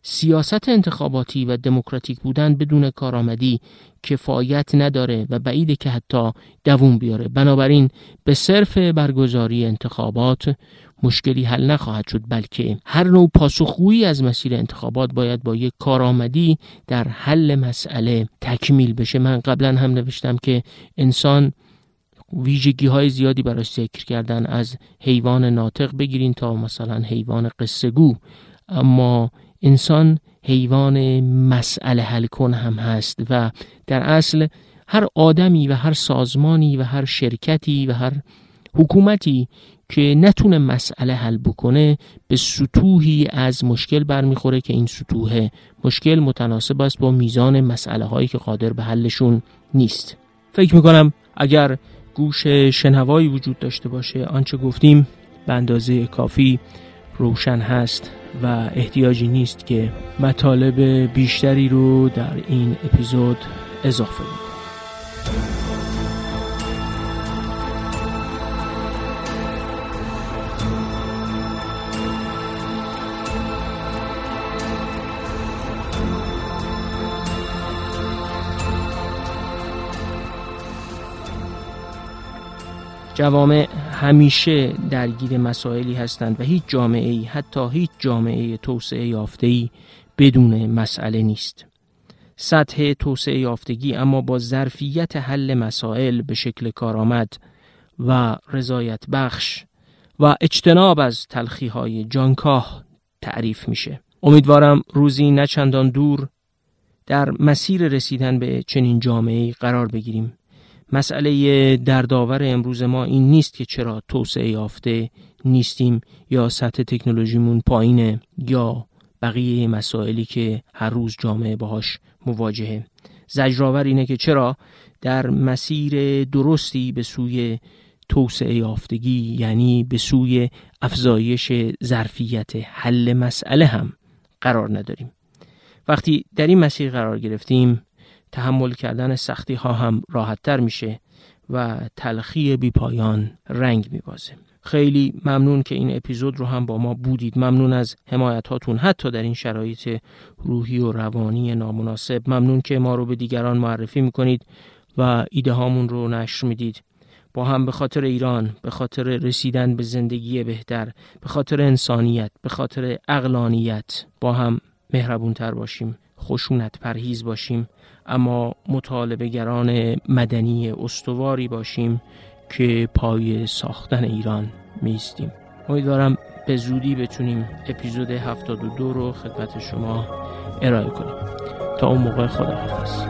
سیاست انتخاباتی و دموکراتیک بودن بدون کارآمدی کفایت نداره و بعیده که حتی دووم بیاره. بنابراین به صرف برگزاری انتخابات مشکلی حل نخواهد شد بلکه هر نوع پاسخگویی از مسیر انتخابات باید با یک کارآمدی در حل مسئله تکمیل بشه. من قبلا هم نوشتم که انسان ویژگی های زیادی براش ذکر کردن از حیوان ناطق بگیرین تا مثلا حیوان قصه گو اما انسان حیوان مسئله حل کن هم هست و در اصل هر آدمی و هر سازمانی و هر شرکتی و هر حکومتی که نتونه مسئله حل بکنه به سطوحی از مشکل برمیخوره که این سطوح مشکل متناسب است با میزان مسئله هایی که قادر به حلشون نیست. فکر می‌کنم اگر گوش شنوایی وجود داشته باشه آنچه گفتیم به اندازه کافی روشن هست و احتیاجی نیست که مطالب بیشتری رو در این اپیزود اضافه کنیم جوامع همیشه درگیر مسائلی هستند و هیچ جامعه ای حتی هیچ جامعه توسعه یافته ای بدون مسئله نیست. سطح توسعه یافتگی اما با ظرفیت حل مسائل به شکل کارآمد و رضایت بخش و اجتناب از تلخی های جانکاه تعریف میشه. امیدوارم روزی نه چندان دور در مسیر رسیدن به چنین جامعه قرار بگیریم. مسئله دردآور امروز ما این نیست که چرا توسعه یافته نیستیم یا سطح تکنولوژیمون پایینه یا بقیه مسائلی که هر روز جامعه باهاش مواجهه. زجرآور اینه که چرا در مسیر درستی به سوی توسعه یافتگی یعنی به سوی افزایش ظرفیت حل مسئله هم قرار نداریم. وقتی در این مسیر قرار گرفتیم تحمل کردن سختی ها هم راحت تر میشه و تلخی بی پایان رنگ میبازه. خیلی ممنون که این اپیزود رو هم با ما بودید. ممنون از حمایت هاتون حتی در این شرایط روحی و روانی نامناسب. ممنون که ما رو به دیگران معرفی می‌کنید و ایده هامون رو نشر می‌دید. با هم به خاطر ایران به خاطر رسیدن به زندگی بهتر به خاطر انسانیت به خاطر اقلانیت با هم مهربونتر باشیم خشونت پرهیز باشیم. اما مطالبه گران مدنی استواری باشیم که پای ساختن ایران میستیم امیدوارم به زودی بتونیم اپیزود 72 رو خدمت شما ارائه کنیم. تا اون موقع خداحافظ.